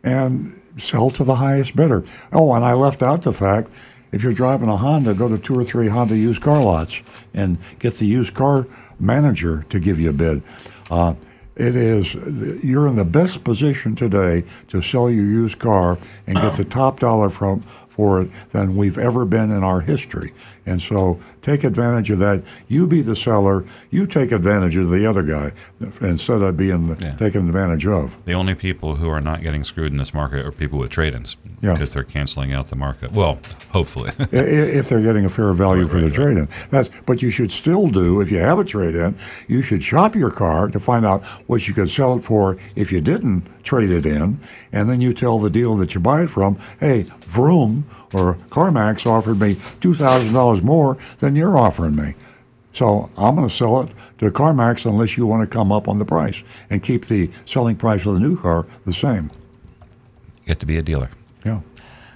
and sell to the highest bidder. Oh, and I left out the fact if you're driving a Honda, go to two or three Honda used car lots and get the used car manager to give you a bid. Uh, it is you're in the best position today to sell your used car and get the top dollar from for it than we've ever been in our history. And so take advantage of that. You be the seller. You take advantage of the other guy instead of being the, yeah. taken advantage of.
The only people who are not getting screwed in this market are people with trade-ins yeah. because they're canceling out the market. Well, hopefully,
if they're getting a fair value right, for right, the trade-in. That's but you should still do if you have a trade-in. You should shop your car to find out what you could sell it for if you didn't trade it in, and then you tell the dealer that you buy it from, hey, Vroom or CarMax offered me two thousand dollars more than you're offering me. So I'm going to sell it to CarMax unless you want to come up on the price and keep the selling price of the new car the same.
You get to be a dealer.
Yeah.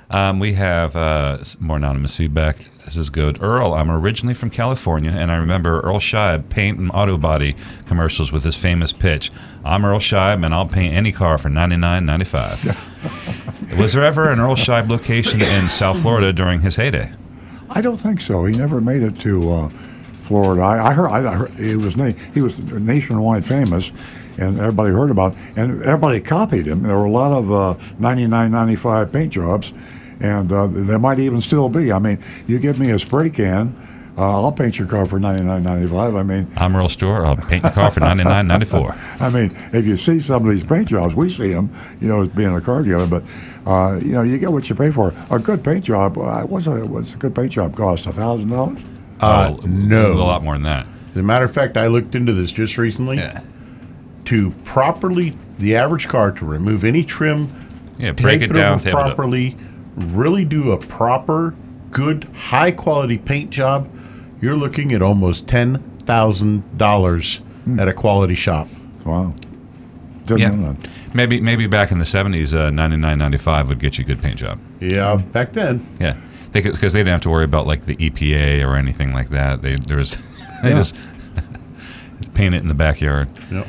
Um, we have uh, more anonymous feedback. This is good. Earl, I'm originally from California, and I remember Earl Scheib paint and auto body commercials with his famous pitch I'm Earl Scheib, and I'll paint any car for $99.95. Was there ever an Earl Scheib location in South Florida during his heyday?
I don't think so. He never made it to uh, Florida. I, I, heard, I heard he was na- he was nationwide famous, and everybody heard about, it, and everybody copied him. There were a lot of uh, 99.95 paint jobs, and uh, there might even still be. I mean, you give me a spray can. Uh, I'll paint your car for ninety nine ninety five. I mean,
I'm Earl Stewart. I'll paint your car for ninety nine ninety four.
I mean, if you see some of these paint jobs, we see them, you know, as being a car dealer, but uh, you know, you get what you pay for. A good paint job. Uh, what's a what's a good paint job cost? A thousand dollars?
Uh, no,
a lot more than that.
As a matter of fact, I looked into this just recently.
Yeah.
To properly the average car to remove any trim,
yeah, break it, it down
properly, really do a proper, good, high quality paint job you're looking at almost ten thousand dollars hmm. at a quality shop.
Wow.
Doesn't yeah. Maybe maybe back in the seventies, uh, ninety nine ninety five would get you a good paint job.
Yeah, back then.
Yeah, because they, they, didn't have to worry about like the EPA or anything like that. They there was they yeah. just paint it in the backyard.
Yep.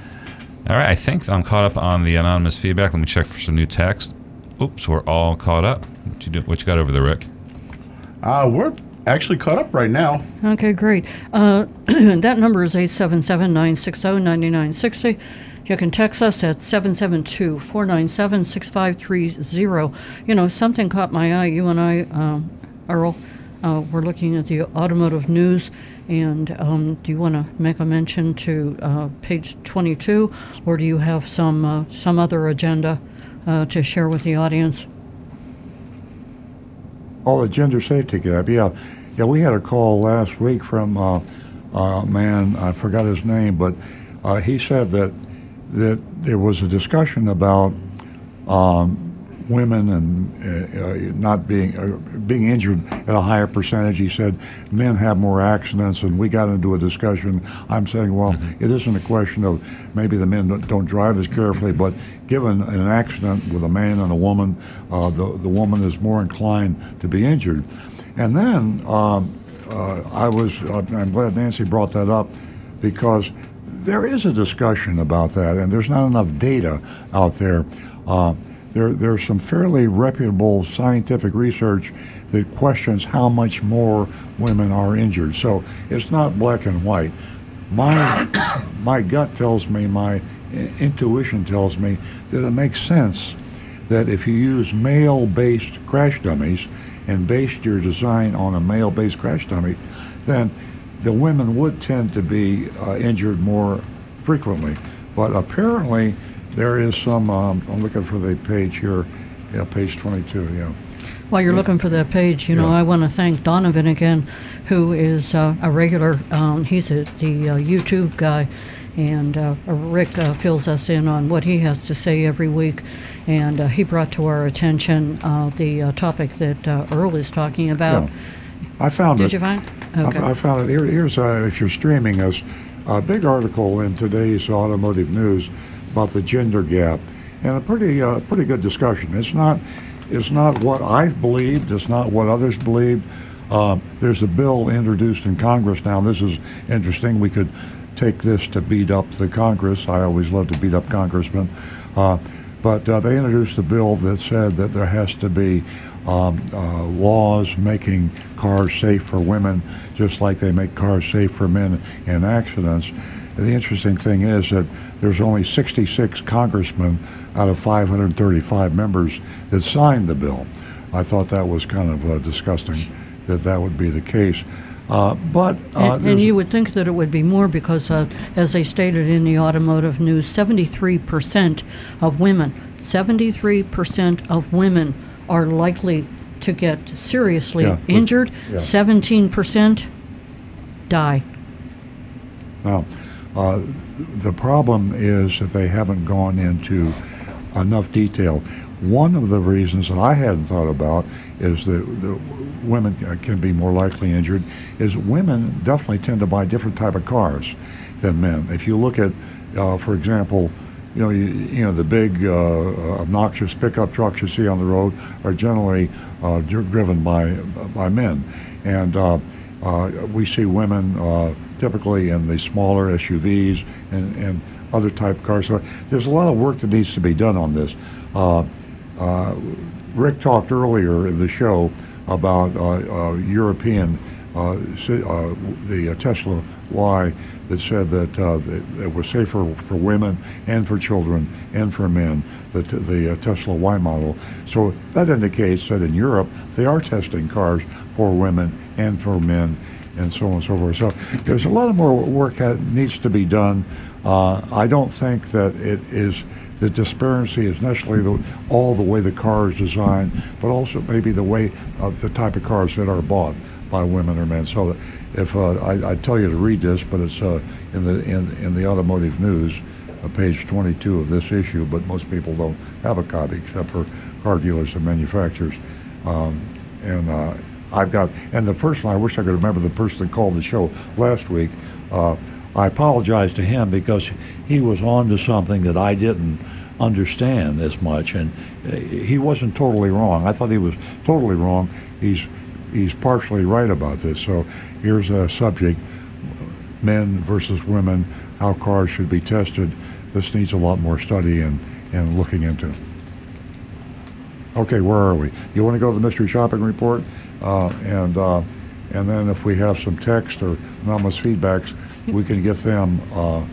All right, I think I'm caught up on the anonymous feedback. Let me check for some new text. Oops, we're all caught up. What you do? What you got over there, Rick?
Uh, we're actually caught up right now.
Okay, great. Uh, that number is 877 960 9960. You can text us at 772 497 6530. You know, something caught my eye. You and I, um, Earl, uh, we're looking at the automotive news. And um, do you want to make a mention to uh, page 22, or do you have some uh, some other agenda uh, to share with the audience?
Oh, the gender safety gap. Yeah, yeah. We had a call last week from uh, a man. I forgot his name, but uh, he said that that there was a discussion about um, women and uh, uh, not being uh, being injured at a higher percentage. He said men have more accidents, and we got into a discussion. I'm saying, well, mm-hmm. it isn't a question of maybe the men don't, don't, drive as carefully, but given an accident with a man and a woman, uh, the the woman is more inclined to be injured. And then um, uh, I was uh, I'm glad Nancy brought that up because there is a discussion about that, and there's not enough data out there. Uh, there, there's some fairly reputable scientific research that questions how much more women are injured. So it's not black and white. My, my gut tells me, my intuition tells me that it makes sense that if you use male-based crash dummies and based your design on a male-based crash dummy, then the women would tend to be uh, injured more frequently. But apparently, there is some, um, I'm looking for the page here, yeah, page 22, yeah.
While you're looking for that page, you know, I want to thank Donovan again, who is uh, a regular, um, he's a, the uh, YouTube guy, and uh, Rick uh, fills us in on what he has to say every week. And uh, he brought to our attention uh, the topic that Earl is talking about.
Yeah. I found
Did
it.
Did you find? Okay.
I, I found it. Here, here's uh, if you're streaming us, a big article in today's automotive news about the gender gap, and a pretty uh, pretty good discussion. It's not it's not what I believed. It's not what others believed. Uh, there's a bill introduced in Congress now. This is interesting. We could take this to beat up the Congress. I always love to beat up congressmen. Uh, but uh, they introduced a bill that said that there has to be um, uh, laws making cars safe for women, just like they make cars safe for men in accidents. The interesting thing is that there's only 66 congressmen out of 535 members that signed the bill. I thought that was kind of uh, disgusting that that would be the case. Uh, but
uh, and, and, you would think that it would be more because, uh, as they stated in the automotive news, 73% of women, 73% of women are likely to get seriously yeah, injured. Yeah. 17% die.
Now, uh, the problem is that they haven't gone into enough detail. One of the reasons that I hadn't thought about is that the women can be more likely injured is women definitely tend to buy different type of cars than men. If you look at, uh, for example, you know, you, you know the big uh, obnoxious pickup trucks you see on the road are generally uh, driven by by men, and uh, uh, we see women uh, typically in the smaller SUVs and, and other type cars. So there's a lot of work that needs to be done on this. Rick talked earlier in the show about European the Tesla Y that said that, uh, it was safer for women and for children and for men, the, the uh, Tesla Y model. So that indicates that in Europe, they are testing cars for women and for men and so on and so forth. So there's a lot of more work that needs to be done. Uh, I don't think that it is the disparity is necessarily the, all the way the car is designed, but also maybe the way of the type of cars that are bought by women or men. So if uh, I, I tell you to read this, but it's uh, in the in, in the automotive news, uh, page 22 of this issue. But most people don't have a copy except for car dealers and manufacturers. Um, and uh, I've got and the first one I wish I could remember the person that called the show last week. Uh, I apologize to him because he was on to something that I didn't understand as much, and he wasn't totally wrong. I thought he was totally wrong. He's he's partially right about this. So here's a subject: men versus women, how cars should be tested. This needs a lot more study and, and looking into. Okay, where are we? You want to go to the mystery shopping report, uh, and uh, and then if we have some text or anonymous feedbacks, we can get them. Uh,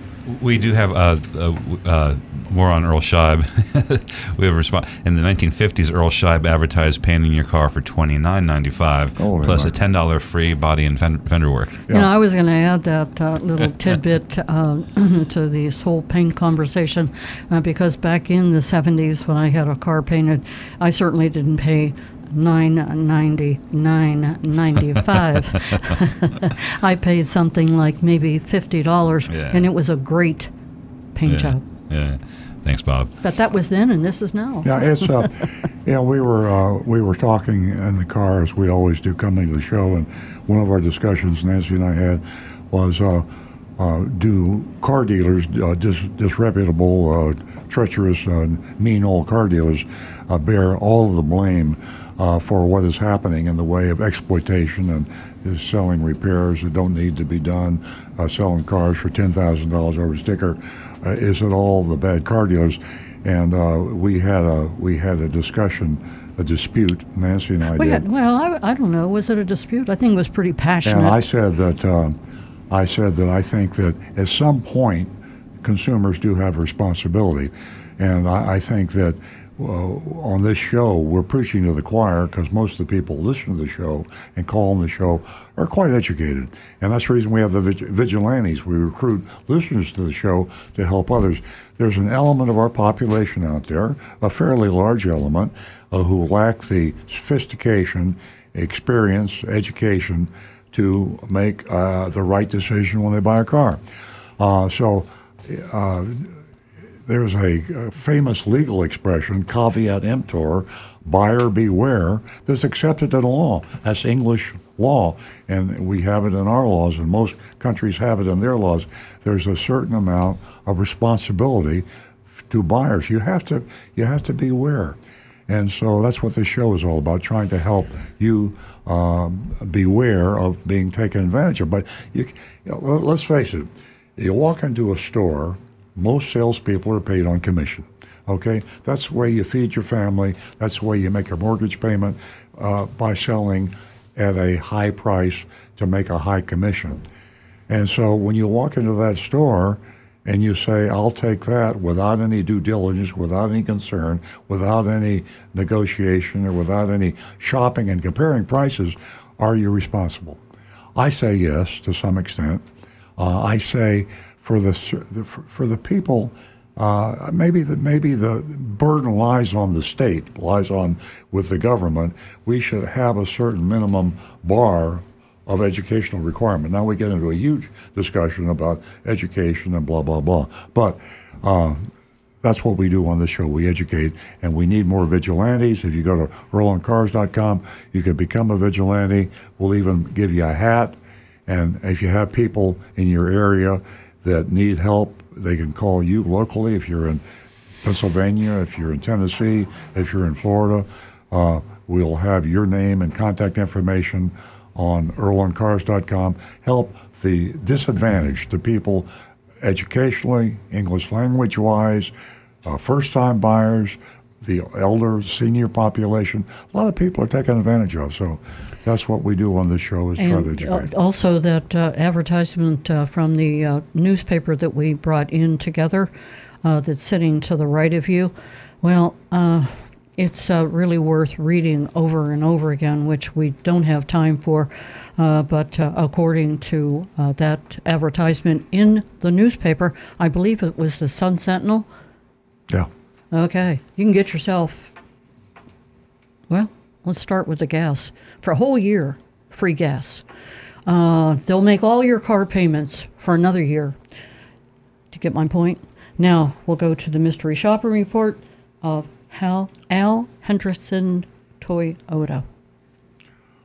we do have uh, uh, uh, more on Earl Scheib. we have a response in the 1950s. Earl Scheib advertised painting your car for twenty nine ninety five oh, plus a ten dollar free body and fender work.
Yeah. You know, I was going to add that uh, little tidbit uh, to this whole paint conversation uh, because back in the 70s when I had a car painted, I certainly didn't pay nine ninety nine ninety five. I paid something like maybe fifty dollars, yeah. and it was a great paint
yeah.
job.
Yeah. Thanks, Bob.
But that was then, and this is now.
Yeah, it's uh, yeah. We were uh, we were talking in the car as we always do coming to the show, and one of our discussions Nancy and I had was. Uh, uh, do car dealers, uh, dis- disreputable, uh, treacherous, uh, mean old car dealers, uh, bear all of the blame uh, for what is happening in the way of exploitation and selling repairs that don't need to be done, selling cars for $10,000 over sticker? is it all the bad car dealers? And we had a we had a discussion a dispute. Nancy and I
we
did.
Had, well, I, I, don't know. Was it a dispute? I think it was pretty passionate.
And I said that uh, I said that I think that at some point consumers do have responsibility. And I, I think that uh, on this show, we're preaching to the choir because most of the people listen to the show and call on the show are quite educated. And that's the reason we have the vigilantes. We recruit listeners to the show to help others. There's an element of our population out there, a fairly large element, uh, who lack the sophistication, experience, education to make uh, the right decision when they buy a car. Uh, so uh, there's a, famous legal expression, caveat emptor, buyer beware, that's accepted in law. That's English law, and we have it in our laws, and most countries have it in their laws. There's a certain amount of responsibility to buyers. You have to you have to beware. And so that's what this show is all about, trying to help you um, beware of being taken advantage of. But you, you know, let's face it, you walk into a store, most salespeople are paid on commission. Okay, that's the way you feed your family. That's the way you make a mortgage payment uh, by selling at a high price to make a high commission. And so when you walk into that store, and you say, I'll take that without any due diligence, without any concern, without any negotiation, or without any shopping and comparing prices, are you responsible? I say yes to some extent. Uh, I say for the for the people, uh, maybe the maybe the burden lies on the state, lies on with the government. We should have a certain minimum bar of educational requirement. Now we get into a huge discussion about education and blah, blah, blah. But uh, that's what we do on this show. We educate, and we need more vigilantes. If you go to earloncars.com, you can become a vigilante. We'll even give you a hat. And if you have people in your area that need help, they can call you locally. If you're in Pennsylvania, if you're in Tennessee, if you're in Florida, uh, we'll have your name and contact information on earloncars.com help the disadvantaged, the people educationally, English language wise, uh, first time buyers, the elder, senior population. A lot of people are taken advantage of. So that's what we do on this show is
and
try to educate.
Also, that uh, advertisement uh, from the uh, newspaper that we brought in together uh, that's sitting to the right of you. Well, uh, it's uh, really worth reading over and over again, which we don't have time for. Uh, but uh, according to uh, that advertisement in the newspaper, I believe it was the Sun Sentinel.
Yeah.
Okay. You can get yourself, well, let's start with the gas. For a whole year, free gas. Uh, they'll make all your car payments for another year. Do you get my point? Now, we'll go to the mystery shopping report of Hal, Al Hendrickson Toyota.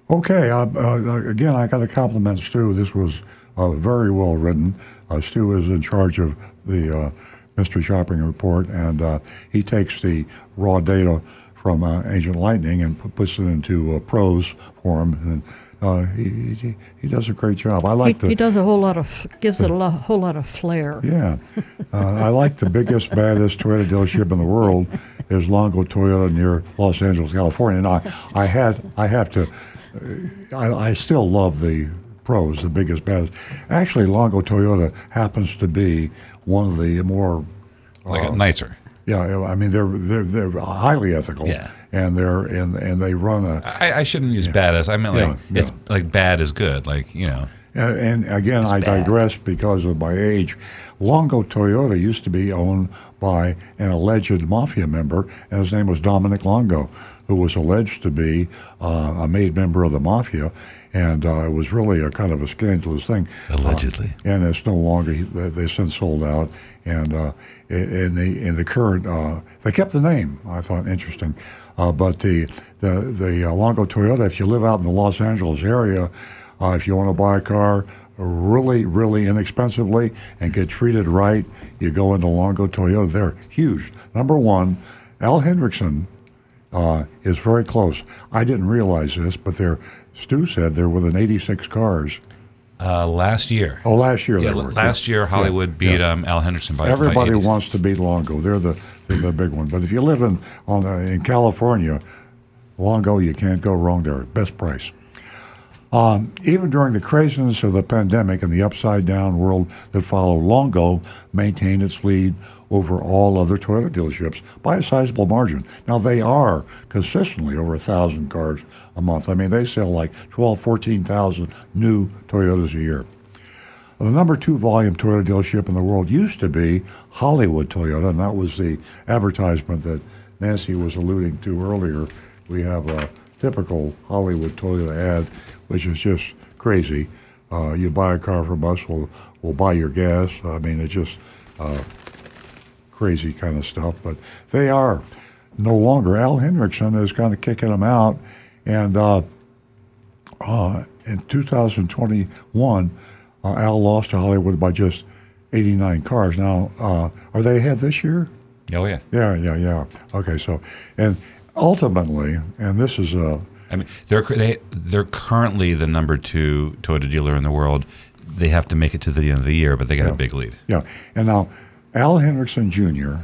Okay, uh, uh, again, I got to compliment Stu. This was uh, very well written. Uh, Stu is in charge of the uh, mystery shopping report, and he takes the raw data from Agent Lightning and puts it into prose form. And, uh, he, he, he does a great job. I like
he,
the.
He does a whole lot of gives it a lot, whole lot of flair.
Yeah, uh, I like the biggest, baddest Toyota dealership in the world is Longo Toyota near Los Angeles, California. And I, I had I have to, uh, I, I still love the pros, the biggest, baddest. Actually, Longo Toyota happens to be one of the more
like uh, nicer.
Yeah, I mean they're they're they're highly ethical.
Yeah.
And they're and and they run a.
I, I shouldn't use yeah. bad as I mean like yeah, it's like bad is good like you know.
And, and again, it's I bad. digress because of my age. Longo Toyota used to be owned by an alleged mafia member, and his name was Dominic Longo, who was alleged to be uh, a made member of the mafia, and uh, it was really a kind of a scandalous thing.
Allegedly.
Uh, and it's no longer. They since sold out, and uh, in the in the current, uh, they kept the name. I thought interesting, uh, but the the the Longo Toyota. If you live out in the Los Angeles area, if you want to buy a car really, really inexpensively and get treated right, you go into Longo Toyota. They're huge. Number one, Al Hendrickson uh, is very close. I didn't realize this, but they're, Stu said there were within 86 cars.
Uh, last year.
Oh, last year.
Yeah, last year Hollywood yeah, beat yeah. Um, Al Hendrickson by.
Everybody
by
wants to beat Longo. They're the they're the big one. But if you live in on uh, in California, Longo, you can't go wrong there. Best price. Um, even during the craziness of the pandemic and the upside down world that followed, Longo maintained its lead over all other Toyota dealerships by a sizable margin. Now, they are consistently over a 1,000 cars a month. I mean, they sell like 12, 14,000 new Toyotas a year. The number two volume Toyota dealership in the world used to be Hollywood Toyota, and that was the advertisement that Nancy was alluding to earlier. We have a typical Hollywood Toyota ad which is just crazy. Uh, you buy a car from us, we'll, we'll buy your gas. I mean, it's just uh, crazy kind of stuff. But they are no longer. Al Hendrickson is kind of kicking them out, and uh, uh, in 2021, uh, Al lost to Hollywood by just 89 cars. Now, uh, are they ahead this year?
Oh yeah.
Yeah, yeah, yeah. Okay, so and ultimately, and this is a.
I mean, they're they they're currently the number two Toyota dealer in the world. They have to make it to the end of the year, but they got
Yeah.
a big lead.
Yeah, and now Al Hendrickson Jr.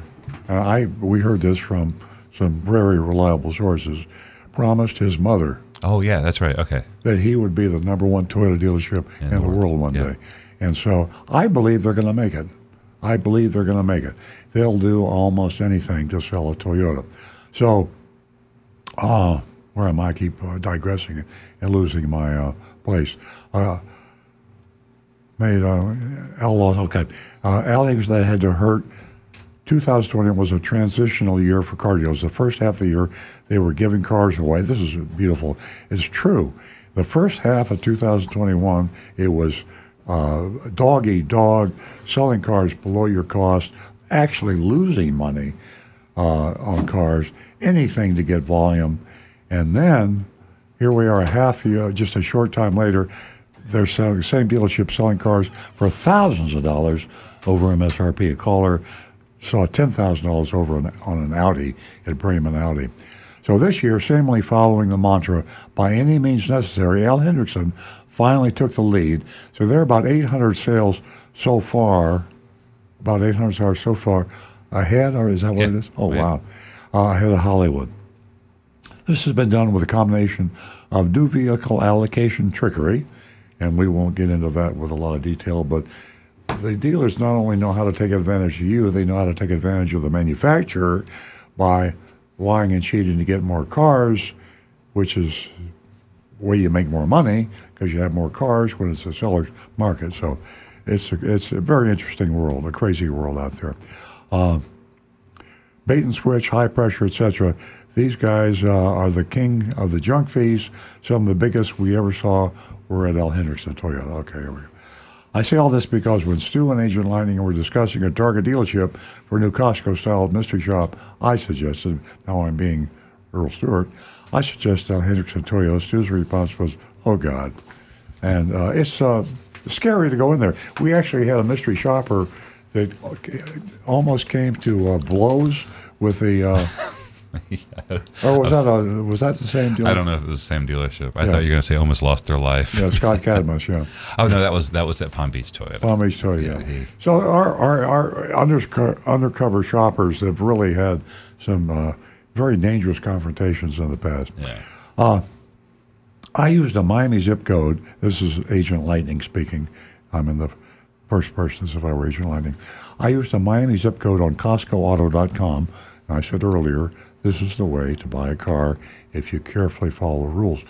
Uh, I we heard this from some very reliable sources. Promised his mother
Oh yeah, that's right. Okay.
that he would be the number one Toyota dealership in, the world one day, and so I believe they're going to make it. I believe they're going to make it. They'll do almost anything to sell a Toyota. So, uh, where am I? I keep uh, digressing and losing my uh, place. Uh, made uh, Al lost. Okay, uh, Al Higgins that had to hurt. 2020 was a transitional year for car dealers. The first half of the year, they were giving cars away. This is beautiful. It's true. The first half of 2021, it was uh, dog eat dog, selling cars below your cost, actually losing money uh, on cars, anything to get volume. And then here we are, a half year, just a short time later, they're selling the same dealership selling cars for thousands of dollars over MSRP. A caller saw ten thousand dollars over an, on an Audi at Braman Audi. So this year, seemingly following the mantra "by any means necessary," Al Hendrickson finally took the lead. So there are about 800 sales so far, about 800 sales so far ahead, or is that what it is? Oh
Yeah.
wow, uh, ahead of Hollywood. This has been done with a combination of new vehicle allocation trickery, and we won't get into that with a lot of detail, but the dealers not only know how to take advantage of you, they know how to take advantage of the manufacturer by lying and cheating to get more cars, which is where you make more money because you have more cars when it's a seller's market. So it's a, it's a very interesting world, a crazy world out there. Uh, bait and switch, high pressure, etc. These guys uh, are the king of the junk fees. Some of the biggest we ever saw were at Al Hendrickson Toyota. Okay, here we go. I say all this because when Stu and Agent Lightning were discussing a Target dealership for a new Costco-style mystery shop, I suggested, now I'm being Earl Stewart, I suggested Al Hendrickson Toyota. Stu's response was, oh, God. And uh, it's uh, scary to go in there. We actually had a mystery shopper that almost came to uh, blows with the... Or was that a, was that the same deal?
I don't know if it was the same dealership. I
Yeah.
thought you were going to say almost lost their life.
Yeah, Scott Cadmus, yeah.
oh no, that was that was at Palm Beach Toyota.
Palm Beach Toyota. Yeah. So our our, our underco- undercover shoppers have really had some uh, very dangerous confrontations in the past.
Yeah.
Uh, I used a Miami zip code. This is Agent Lightning speaking. I'm in the first person as if I were Agent Lightning. I used a Miami zip code on CostcoAuto.com. And I said earlier, this is the way to buy a car if you carefully follow the rules.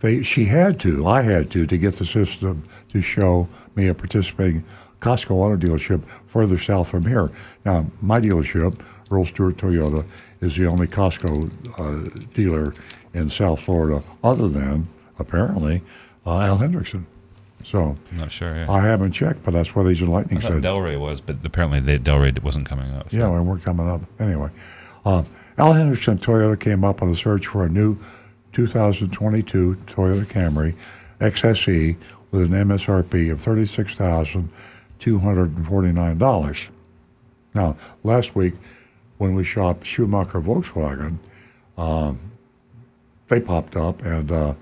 They, she had to, I had to, to get the system to show me a participating Costco auto dealership further south from here. Now, my dealership, Earl Stewart Toyota, is the only Costco uh, dealer in South Florida, other than apparently uh, Al Hendrickson. So
I'm not sure. Yeah.
I haven't checked, but that's what Agent
I
Lightning
thought
said.
Delray was, but apparently they, Delray wasn't coming up.
Yeah, well, we're coming up. Anyway, uh, Al Hendrickson Toyota came up on a search for a new 2022 Toyota Camry XSE with an MSRP of $36,249. Now, last week when we shopped Schumacher Volkswagen, um, they popped up, and uh,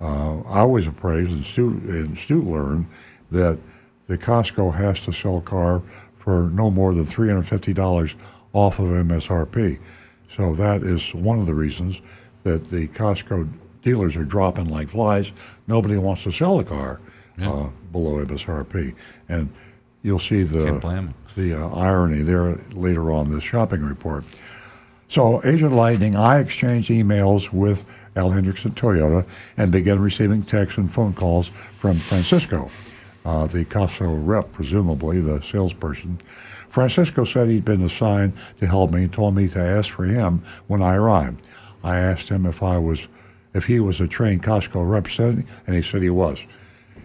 uh, I was appraised, and Stu, and Stu learned that the Costco has to sell a car for no more than $350 off of MSRP. So that is one of the reasons that the Costco dealers are dropping like flies. Nobody wants to sell a car uh, below MSRP. And you'll see the,
Can't blame 'em.
the uh, irony there later on this shopping report. So, Agent Lightning, I exchanged emails with Al Hendricks Hendrickson Toyota and began receiving texts and phone calls from Francisco, uh, the Costco rep, presumably the salesperson. Francisco said he'd been assigned to help me and told me to ask for him when I arrived. I asked him if I was, if he was a trained Costco representative, and he said he was.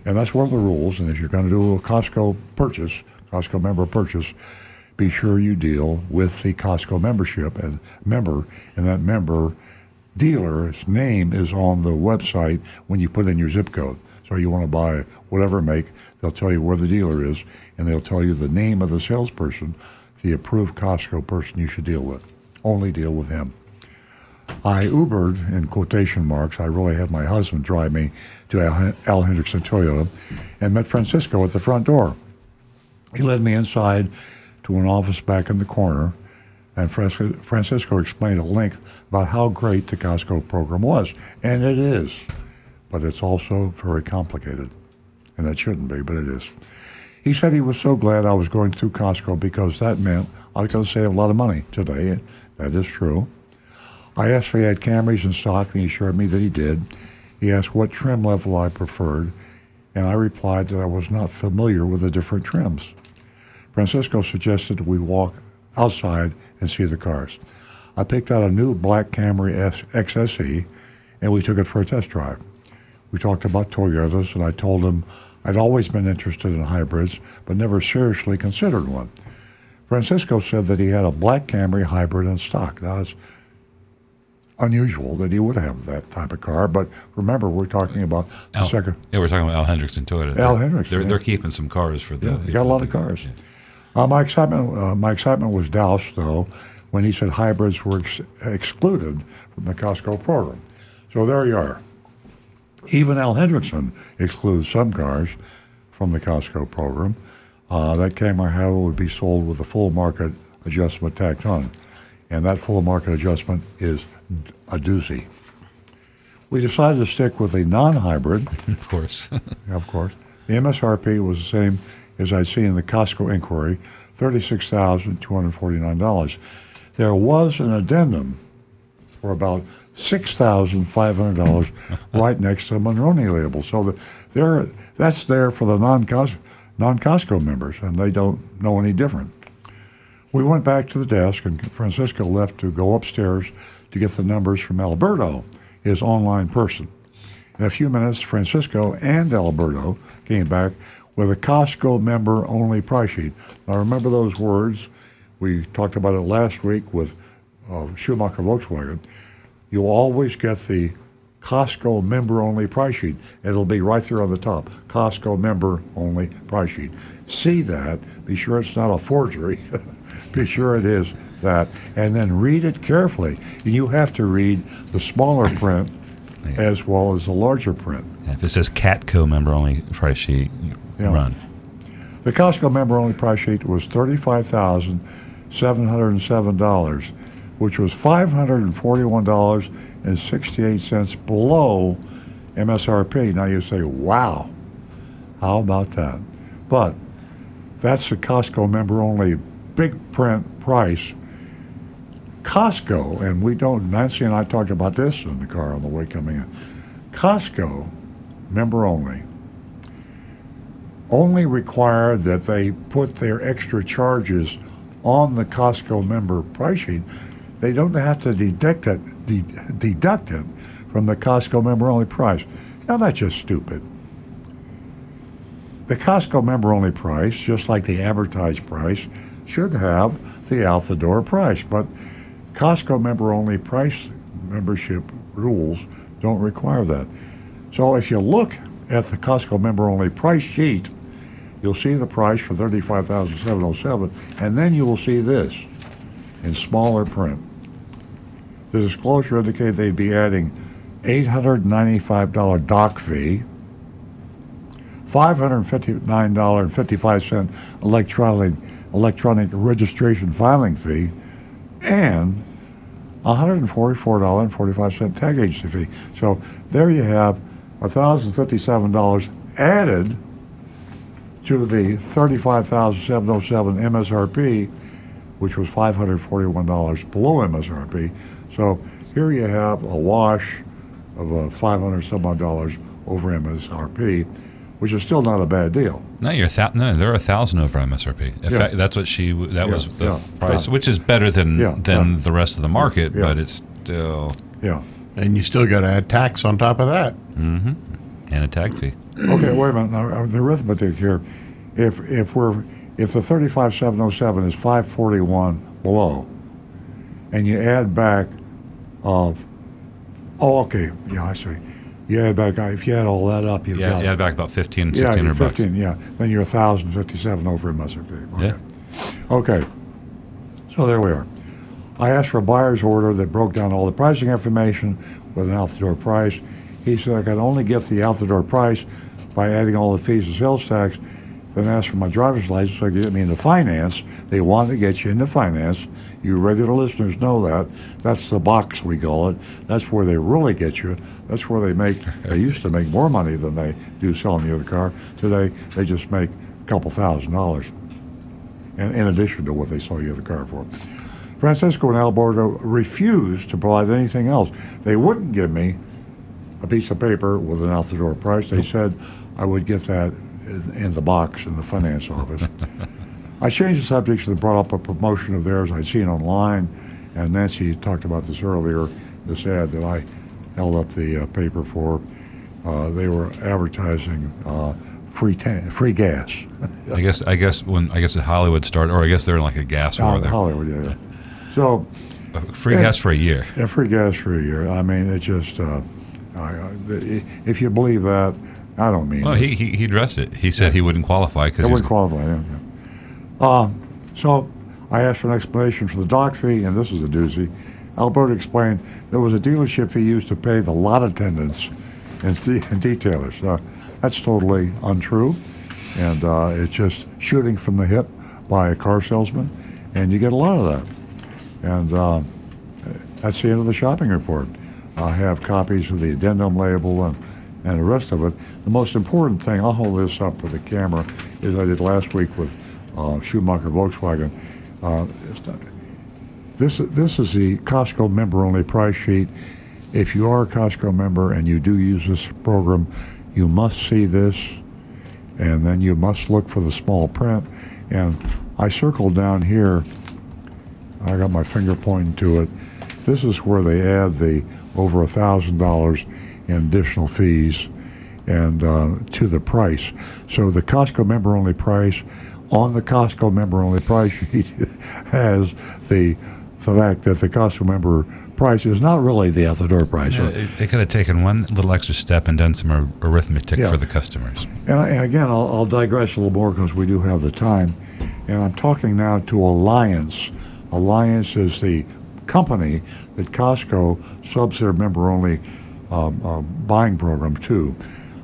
And that's one of the rules. And if you're going to do a Costco purchase, Costco member purchase, be sure you deal with the Costco membership and member, and that member dealer's name is on the website when you put in your zip code. So you want to buy whatever make, they'll tell you where the dealer is, and they'll tell you the name of the salesperson, the approved Costco person you should deal with. Only deal with him. I Ubered, in quotation marks, I really had my husband drive me to Al, Al Hendrickson Toyota and met Francisco at the front door. He led me inside to an office back in the corner, and Francisco explained at length about how great the Costco program was. And it is, but it's also very complicated. And it shouldn't be, but it is. He said he was so glad I was going through Costco because that meant I was going to save a lot of money today. That is true. I asked if he had Camrys in stock, and he assured me that he did. He asked what trim level I preferred, and I replied that I was not familiar with the different trims. Francisco suggested we walk outside and see the cars. I picked out a new black Camry XSE, and we took it for a test drive. We talked about Toyotas, and I told him I'd always been interested in hybrids, but never seriously considered one. Francisco said that he had a black Camry hybrid in stock. Now, it's unusual that he would have that type of car. But remember, we're talking about
Al,
second.
Yeah, we're talking about Al Hendrickson Toyota.
Al Hendrickson.
They're,
yeah.
they're keeping some cars for the.
Yeah, they got a lot of cars. Yeah. Uh, my excitement, uh, my excitement was doused though when he said hybrids were ex- excluded from the Costco program. So there you are. Even Al Hendrickson excludes some cars from the Costco program. Uh, that Camry, however, would be sold with a full market adjustment tacked on. And that full market adjustment is a doozy. We decided to stick with a non-hybrid.
of course.
of course. The MSRP was the same as I'd seen in the Costco inquiry, $36,249. There was an addendum for about $6,500 right next to the Monroney label. So the, there, that's there for the non-Costco, non-Costco members, and they don't know any different. We went back to the desk, and Francisco left to go upstairs to get the numbers from Alberto, his online person. In a few minutes, Francisco and Alberto came back with a Costco member only price sheet. Now, remember those words? We talked about it last week with uh, Schumacher Volkswagen. You'll always get the Costco member only price sheet. It'll be right there on the top Costco member only price sheet. See that. Be sure it's not a forgery. be sure it is that. And then read it carefully. And you have to read the smaller print yeah. as well as the larger print.
Yeah, if it says Catco member only price sheet, yeah. run.
The Costco member only price sheet was $35,707, which was $541.68 below MSRP. Now you say, wow, how about that? But that's the Costco member only big print price. Costco, and we don't, Nancy and I talked about this in the car on the way coming in. Costco, member only, only require that they put their extra charges on the Costco member price sheet. They don't have to deduct it, de- deduct it from the Costco member only price. Now that's just stupid. The Costco member only price, just like the advertised price, should have the out the door price, but Costco member only price membership rules don't require that. So if you look at the Costco member only price sheet, you'll see the price for 35707 and then you will see this in smaller print. The disclosure indicated they'd be adding $895 doc fee, $559.55 electronic, electronic registration filing fee, and $144.45 tag agency fee. So there you have $1,057 added to the $35,707 MSRP, which was $541 below MSRP. So here you have a wash of uh, 500 some odd dollars over MSRP, which is still not a bad deal.
No, you're th- no, they're a thousand over MSRP. In yeah. fact, that's what she that yeah, was the yeah, price, which is better than than the rest of the market, but it's still
yeah.
And you still got to add tax on top of that.
Mm-hmm. And a tag fee.
okay, wait a minute. Now, uh, the arithmetic here. If if we're if the 35707 is 541 below, and you add back of, oh, okay, yeah, I see. You add back, if you add all that up, you've
Yeah,
got
add back about 15,
yeah,
1600
you're
bucks.
15, yeah. Then you're 1,057 over in Peak. Okay.
Yeah.
Okay. So there we are. I asked for a buyer's order that broke down all the pricing information with an out the door price. He said I could only get the out the door price by adding all the fees and sales tax. Then asked for my driver's license so I could get me into finance. They wanted to get you into finance. You regular listeners know that. That's the box we call it. That's where they really get you. That's where they make. They used to make more money than they do selling you the car. Today they just make a couple thousand dollars, in, in addition to what they sell you the car for. Francisco and Alberto refused to provide anything else. They wouldn't give me a piece of paper with an out the door price. They said I would get that in, in the box in the finance office. I changed the subject and brought up a promotion of theirs I'd seen online, and Nancy talked about this earlier. This ad that I held up the uh, paper for, uh, they were advertising uh, free ta- free gas.
I guess I guess when I guess at Hollywood started, or I guess they're in like a gas war.
Hol-
there.
Hollywood, yeah. yeah. So
Free
Yeah.
gas for a year.
Yeah, free gas for a year. I mean, it just, uh, I, if you believe that, I don't mean
Well,
it.
he, he he addressed it. He said he wouldn't qualify because he's
wouldn't qualify, yeah. yeah. Uh, so I asked for an explanation for the dock fee, and this is a doozy. Alberto explained there was a dealership he used to pay the lot attendants and, de- and detailers. Uh, that's totally untrue, and uh, it's just shooting from the hip by a car salesman, and you get a lot of that. And uh, that's the end of the shopping report. I have copies of the addendum label and, and the rest of it. The most important thing, I'll hold this up with the camera, is I did last week with uh, Schumacher Volkswagen. Uh, not- this, this is the Costco member only price sheet. If you are a Costco member and you do use this program, you must see this and then you must look for the small print. And I circled down here I got my finger pointing to it. This is where they add the over a thousand dollars in additional fees and uh, to the price. So the Costco member only price on the Costco member only price sheet has the the fact that the Costco member price is not really the out the door price.
Yeah, they could have taken one little extra step and done some arithmetic
Yeah.
for the customers.
And, I, and again, I'll, I'll digress a little more because we do have the time. And I'm talking now to Alliance. Alliance is the company that Costco subs their member only um, uh, buying program to.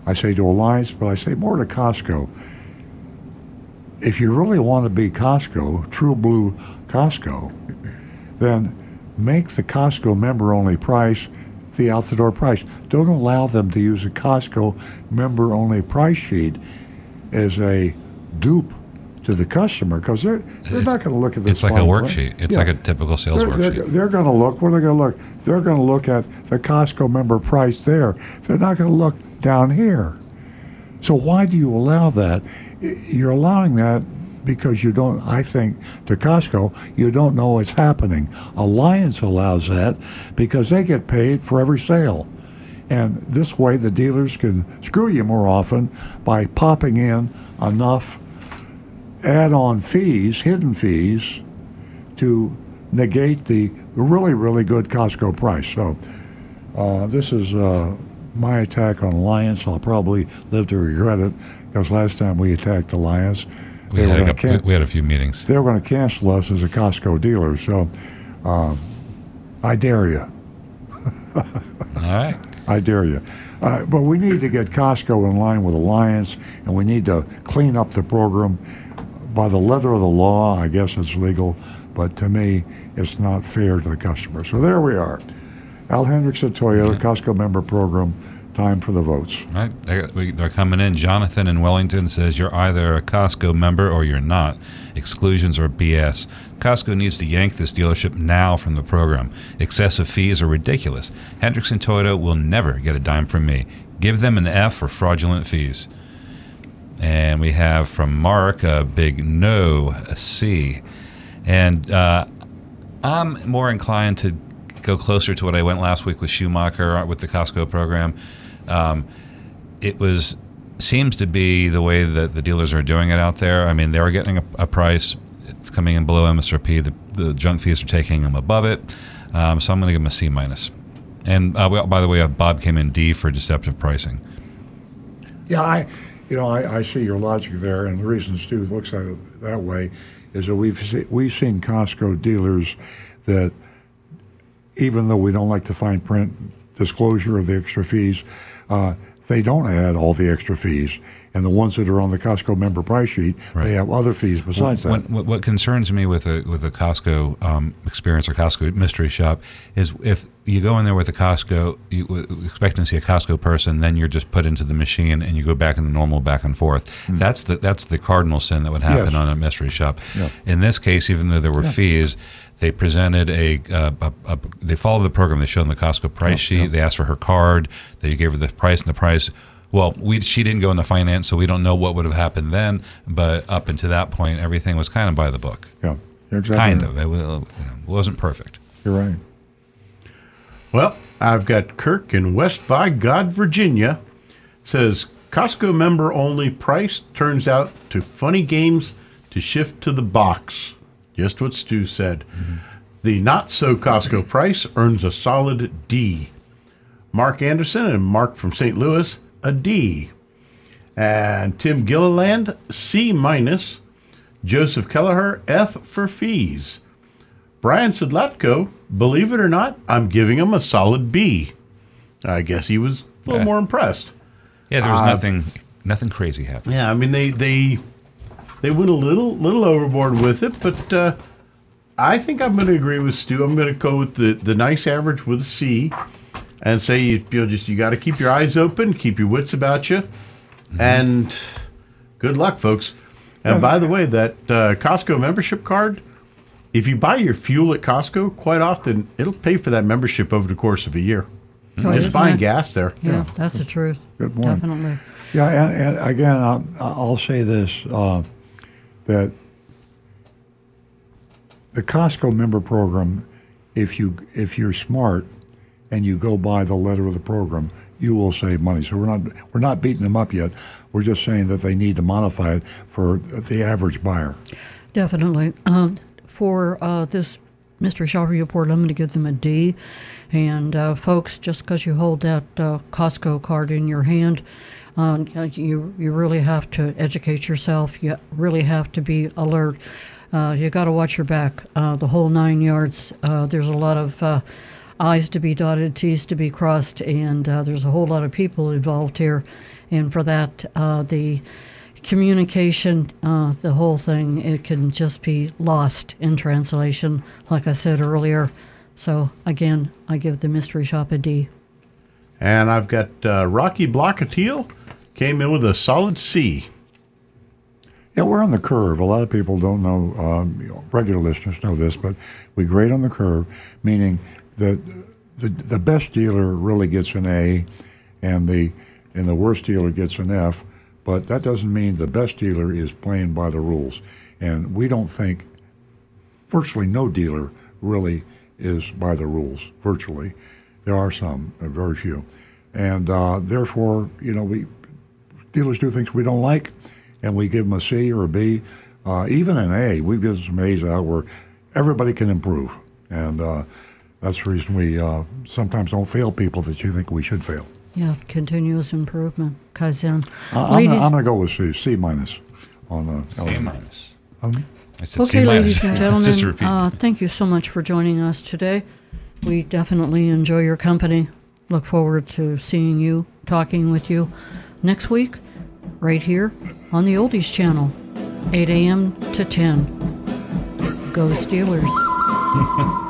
I say to Alliance, but I say more to Costco. If you really want to be Costco, true blue Costco, then make the Costco member only price the out the door price. Don't allow them to use a Costco member only price sheet as a dupe to the customer because they're, they're
It's-
not going to look at this.
It's like a worksheet. It's
Yeah.
like a typical sales
They're, they're,
worksheet.
they're going to look. Where are they going to look? They're going to look at the Costco member price there. They're not going to look down here. So why do you allow that? You're allowing that because you don't. I think to Costco, you don't know what's happening. Alliance allows that because they get paid for every sale. And this way, the dealers can screw you more often by popping in enough add-on fees, hidden fees, to negate the really, really good Costco price. So uh, this is uh, my attack on Alliance. I'll probably live to regret it because last time we attacked Alliance,
We
they were
had, a,
gonna can-
we had a few meetings.
they were going to cancel us as a Costco dealer. So um, I dare you.
All right.
I dare you. Uh, but we need to get Costco in line with Alliance, and we need to clean up the program. By the letter of the law, I guess it's legal, but to me, it's not fair to the customer. So there we are. Al Hendrickson Toyota Costco member program. Time for the votes.
Right, they're coming in. Jonathan in Wellington says you're either a Costco member or you're not. Exclusions are BS. Costco needs to yank this dealership now from the program. Excessive fees are ridiculous. Hendrickson Toyota will never get a dime from me. Give them an F for fraudulent fees. And we have from Mark a big no, a C. And uh, I'm more inclined to go closer to what I went last week with Schumacher uh, with the Costco program. Um, it was seems to be the way that the dealers are doing it out there. I mean, they're getting a, a price. It's coming in below MSRP. The, the junk fees are taking them above it. Um, so I'm going to give them a C minus. And uh, by the way, uh, Bob came in D for deceptive pricing.
Yeah, I, you know, I, I see your logic there, and the reason Stu looks at it that way is that we've see, we've seen Costco dealers that, even though we don't like the fine print disclosure of the extra fees, uh, they don't add all the extra fees. And the ones that are on the Costco member price sheet, right. they have other fees besides
well,
that.
What, what, concerns me with a with a Costco um, experience or Costco mystery shop is if you go in there with a Costco, you expecting to see a Costco person, then you're just put into the machine and you go back in the normal back and forth. Hmm. That's the that's the cardinal sin that would happen yes. on a mystery shop. Yep. In this case, even though there were fees, they presented a, uh, a, a, they followed the program. They showed them the Costco price sheet. They asked for her card. They gave her the price, and the price. Well, we she didn't go into finance, so we don't know what would have happened then. But up until that point, everything was kind of by the book.
Yeah,
exactly kind right. of. It, was, you know, wasn't perfect.
You're right.
Well, I've got Kirk in West by God, Virginia. Says Costco member only price turns out to funny games to shift to the box. Just what Stu said. Mm-hmm. The not so Costco price earns a solid D. Mark Anderson and Mark from St. Louis, a D. And Tim Gilliland, C minus. Joseph Kelleher, F for fees. Brian Sidlatko, believe it or not, I'm giving him a solid B. I guess he was a little yeah. more impressed.
Yeah, there was uh, nothing nothing crazy happened.
Yeah, I mean they they they went a little little overboard with it, but uh, I think I'm going to agree with Stu. I'm going to go with the, the nice average with a C, and say you, you know just you got to keep your eyes open, keep your wits about you, mm-hmm. and good luck, folks. And by the way, that uh, Costco membership card, if you buy your fuel at Costco, quite often it'll pay for that membership over the course of a year. Oh, just buying it? gas there.
Yeah, yeah, that's the truth.
Good point.
Definitely.
Yeah, and, and again, I'll, I'll, say this. Uh, that the Costco member program, if you if you're smart and you go by the letter of the program, you will save money. So we're not we're not beating them up yet. We're just saying that they need to modify it for the average buyer.
Definitely. Um, for uh, this Mystery Shopper report, I'm going to give them a D. And uh, folks, just because you hold that uh, Costco card in your hand, uh, you you really have to educate yourself. You really have to be alert. Uh, you got to watch your back. Uh, the whole nine yards. Uh, there's a lot of I's to be dotted, T's to be crossed, and uh, there's a whole lot of people involved here. And for that, the communication, the whole thing, it can just be lost in translation, like I said earlier. So again, I give the mystery shop a D.
And I've got Rocky Blockatiel Came in with a solid C.
Yeah, we're on the curve. A lot of people don't know, um, you know, regular listeners know this, but we grade on the curve, meaning that the, the best dealer really gets an A and the, and the worst dealer gets an F, but that doesn't mean the best dealer is playing by the rules. And we don't think virtually no dealer really is by the rules, virtually. There are some, very few. And uh, therefore, you know, we, dealers do things we don't like, and we give them a C or a B, uh, even an A. We've given some A's out where everybody can improve, and uh, that's the reason we uh, sometimes don't fail people that you think we should fail.
Yeah, continuous improvement, kaizen.
I'm, I'm going to go with C, C minus on uh,
C minus.
Um,
okay, ladies and gentlemen, uh, thank you so much for joining us today. We definitely enjoy your company. Look forward to seeing you, talking with you next week right here on the Oldies Channel, 8 a.m. to 10. Go Steelers.